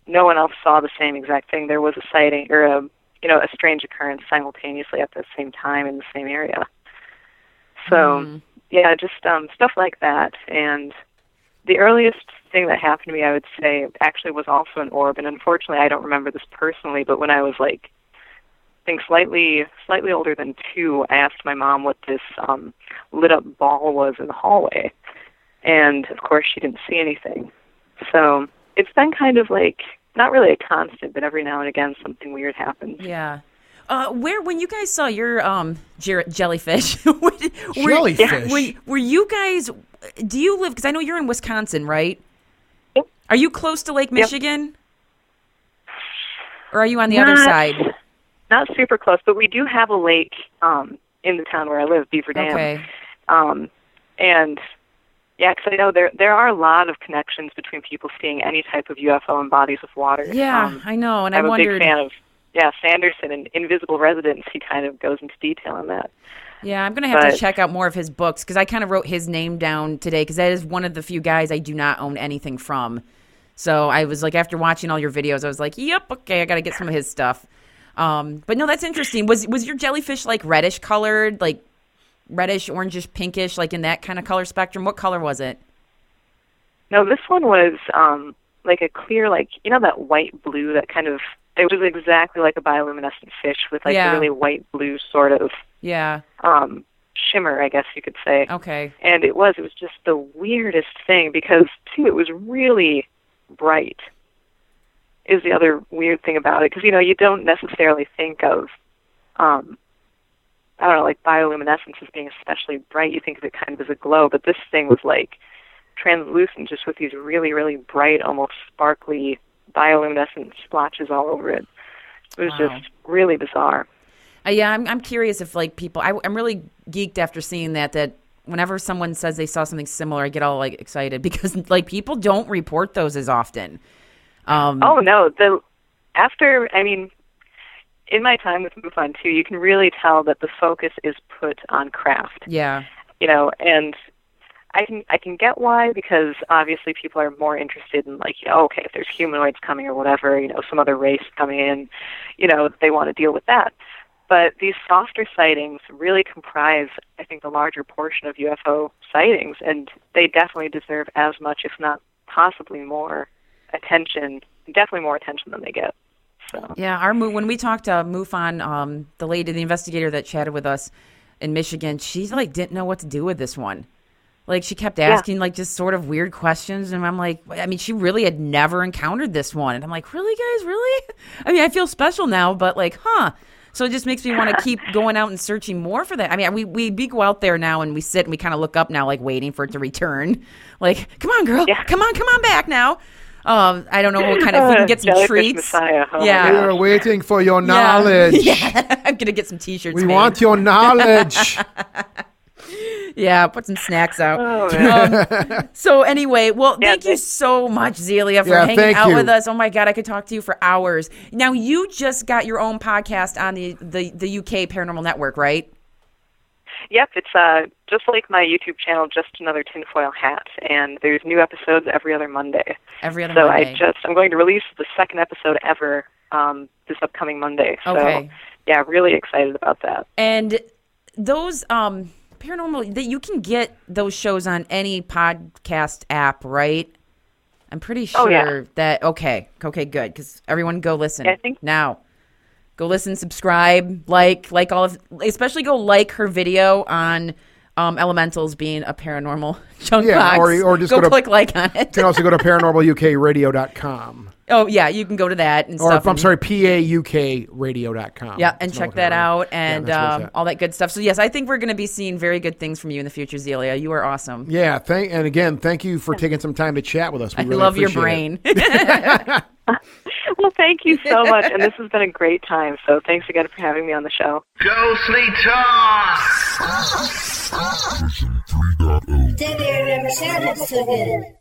no one else saw the same exact thing, there was a sighting or a you know, a strange occurrence simultaneously at the same time in the same area. So yeah, just um stuff like that and the earliest thing that happened to me I would say actually was also an orb and unfortunately I don't remember this personally, but when I was like I think slightly slightly older than two, I asked my mom what this um lit up ball was in the hallway. And of course she didn't see anything. So it's been kind of like not really a constant, but every now and again something weird happens. Yeah. Uh, where when you guys saw your um jer- jellyfish, were, Jellyfish? Were, were you guys? Do you live? Because I know you're in Wisconsin, right? Yep. Are you close to Lake Michigan? Or are you on the other side? Not super close, but we do have a lake um in the town where I live, Beaver Dam. Okay. Um, and yeah, because I know there there are a lot of connections between people seeing any type of UFO in bodies of water. Yeah, Um, I know, and I I'm a wondered. big fan of yeah Sanderson and Invisible Residents. He kind of goes into detail on that. Yeah, I'm gonna have to check out more of his books because I kind of wrote his name down today because that is one of the few guys I do not own anything from. So I was like, after watching all your videos, I was like, "Yep, okay, I got to get some of his stuff." Um, but no, that's interesting. Was was your jellyfish like reddish colored, like reddish, orangish, pinkish, like in that kind of color spectrum? What color was it? No, this one was um like a clear like you know that white blue that kind of it was exactly like a bioluminescent fish with like Yeah. a really white blue sort of Yeah. um shimmer, I guess you could say. Okay. and it was it was just the weirdest thing because too it was really bright is the other weird thing about it because you know you don't necessarily think of um i don't know like bioluminescence as being especially bright you think of it kind of as a glow but this thing was like translucent just with these really really bright almost sparkly bioluminescent splotches all over it it was Wow. just really bizarre Uh, yeah, I'm, I'm curious if like people. I, I'm really geeked after seeing that. That whenever someone says they saw something similar, I get all like excited because like people don't report those as often. Um, Oh no, the after I mean, in my time with MUFON too, you can really tell that the focus is put on craft. yeah, You know, and I can I can get why because obviously people are more interested in like you know okay if there's humanoids coming or whatever you know some other race coming in, you know they want to deal with that. But these softer sightings really comprise, I think, the larger portion of UFO sightings, and they definitely deserve as much, if not possibly more, attention. Definitely more attention than they get. So. yeah. Our when we talked to MUFON, um, the lady, the investigator that chatted with us in Michigan, she like didn't know what to do with this one. Like she kept asking like just sort of weird questions, and I'm like, I mean, she really had never encountered this one, and I'm like, really, guys, really? I mean, I feel special now, but like, huh? So it just makes me want to keep going out and searching more for that. I mean, we we we go out there now and we sit and we kind of look up now, like waiting for it to return. Like, come on, girl, Yeah. come on, come on back now. Um, I don't know what kind of we can get some treats. Messiah, my yeah. We are waiting for your knowledge. Yeah, I'm gonna get some T-shirts. We made. want your knowledge. Yeah, put some snacks out. Oh, man. So anyway, well, Yeah, thank you so much, Zelia, for Yeah, hanging out you. with us. Oh my God, I could talk to you for hours. Now you just got your own podcast on the the, the UK Paranormal Network, right? Yep, it's uh just like my YouTube channel, just another tinfoil hat, and there's new episodes every other Monday. Every other so Monday. I just I'm going to release the second episode ever um, this upcoming Monday. So Okay. yeah, really excited about that. and those um paranormal that you can get those shows on any podcast app, right? I'm pretty sure Oh, yeah. that okay, okay, good because everyone go listen Yeah, I think- now. Go listen, subscribe, like, like all of, especially go like her video on um, elementals being a paranormal junk Yeah, box. or- or just go, go to- click like on it. You can also go to paranormalukradio.com. Oh yeah, you can go to that and or stuff. I'm and, sorry, paukradio.com. Yeah, and check that out and yeah, um, all that good stuff. So yes, I think we're going to be seeing very good things from you in the future, Zelia. You are awesome. Yeah, thank and again, thank you for taking some time to chat with us. We I really love your brain. well, thank you so much, and this has been a great time. So thanks again for having me on the show. Ghostly Talk. Version 3.0.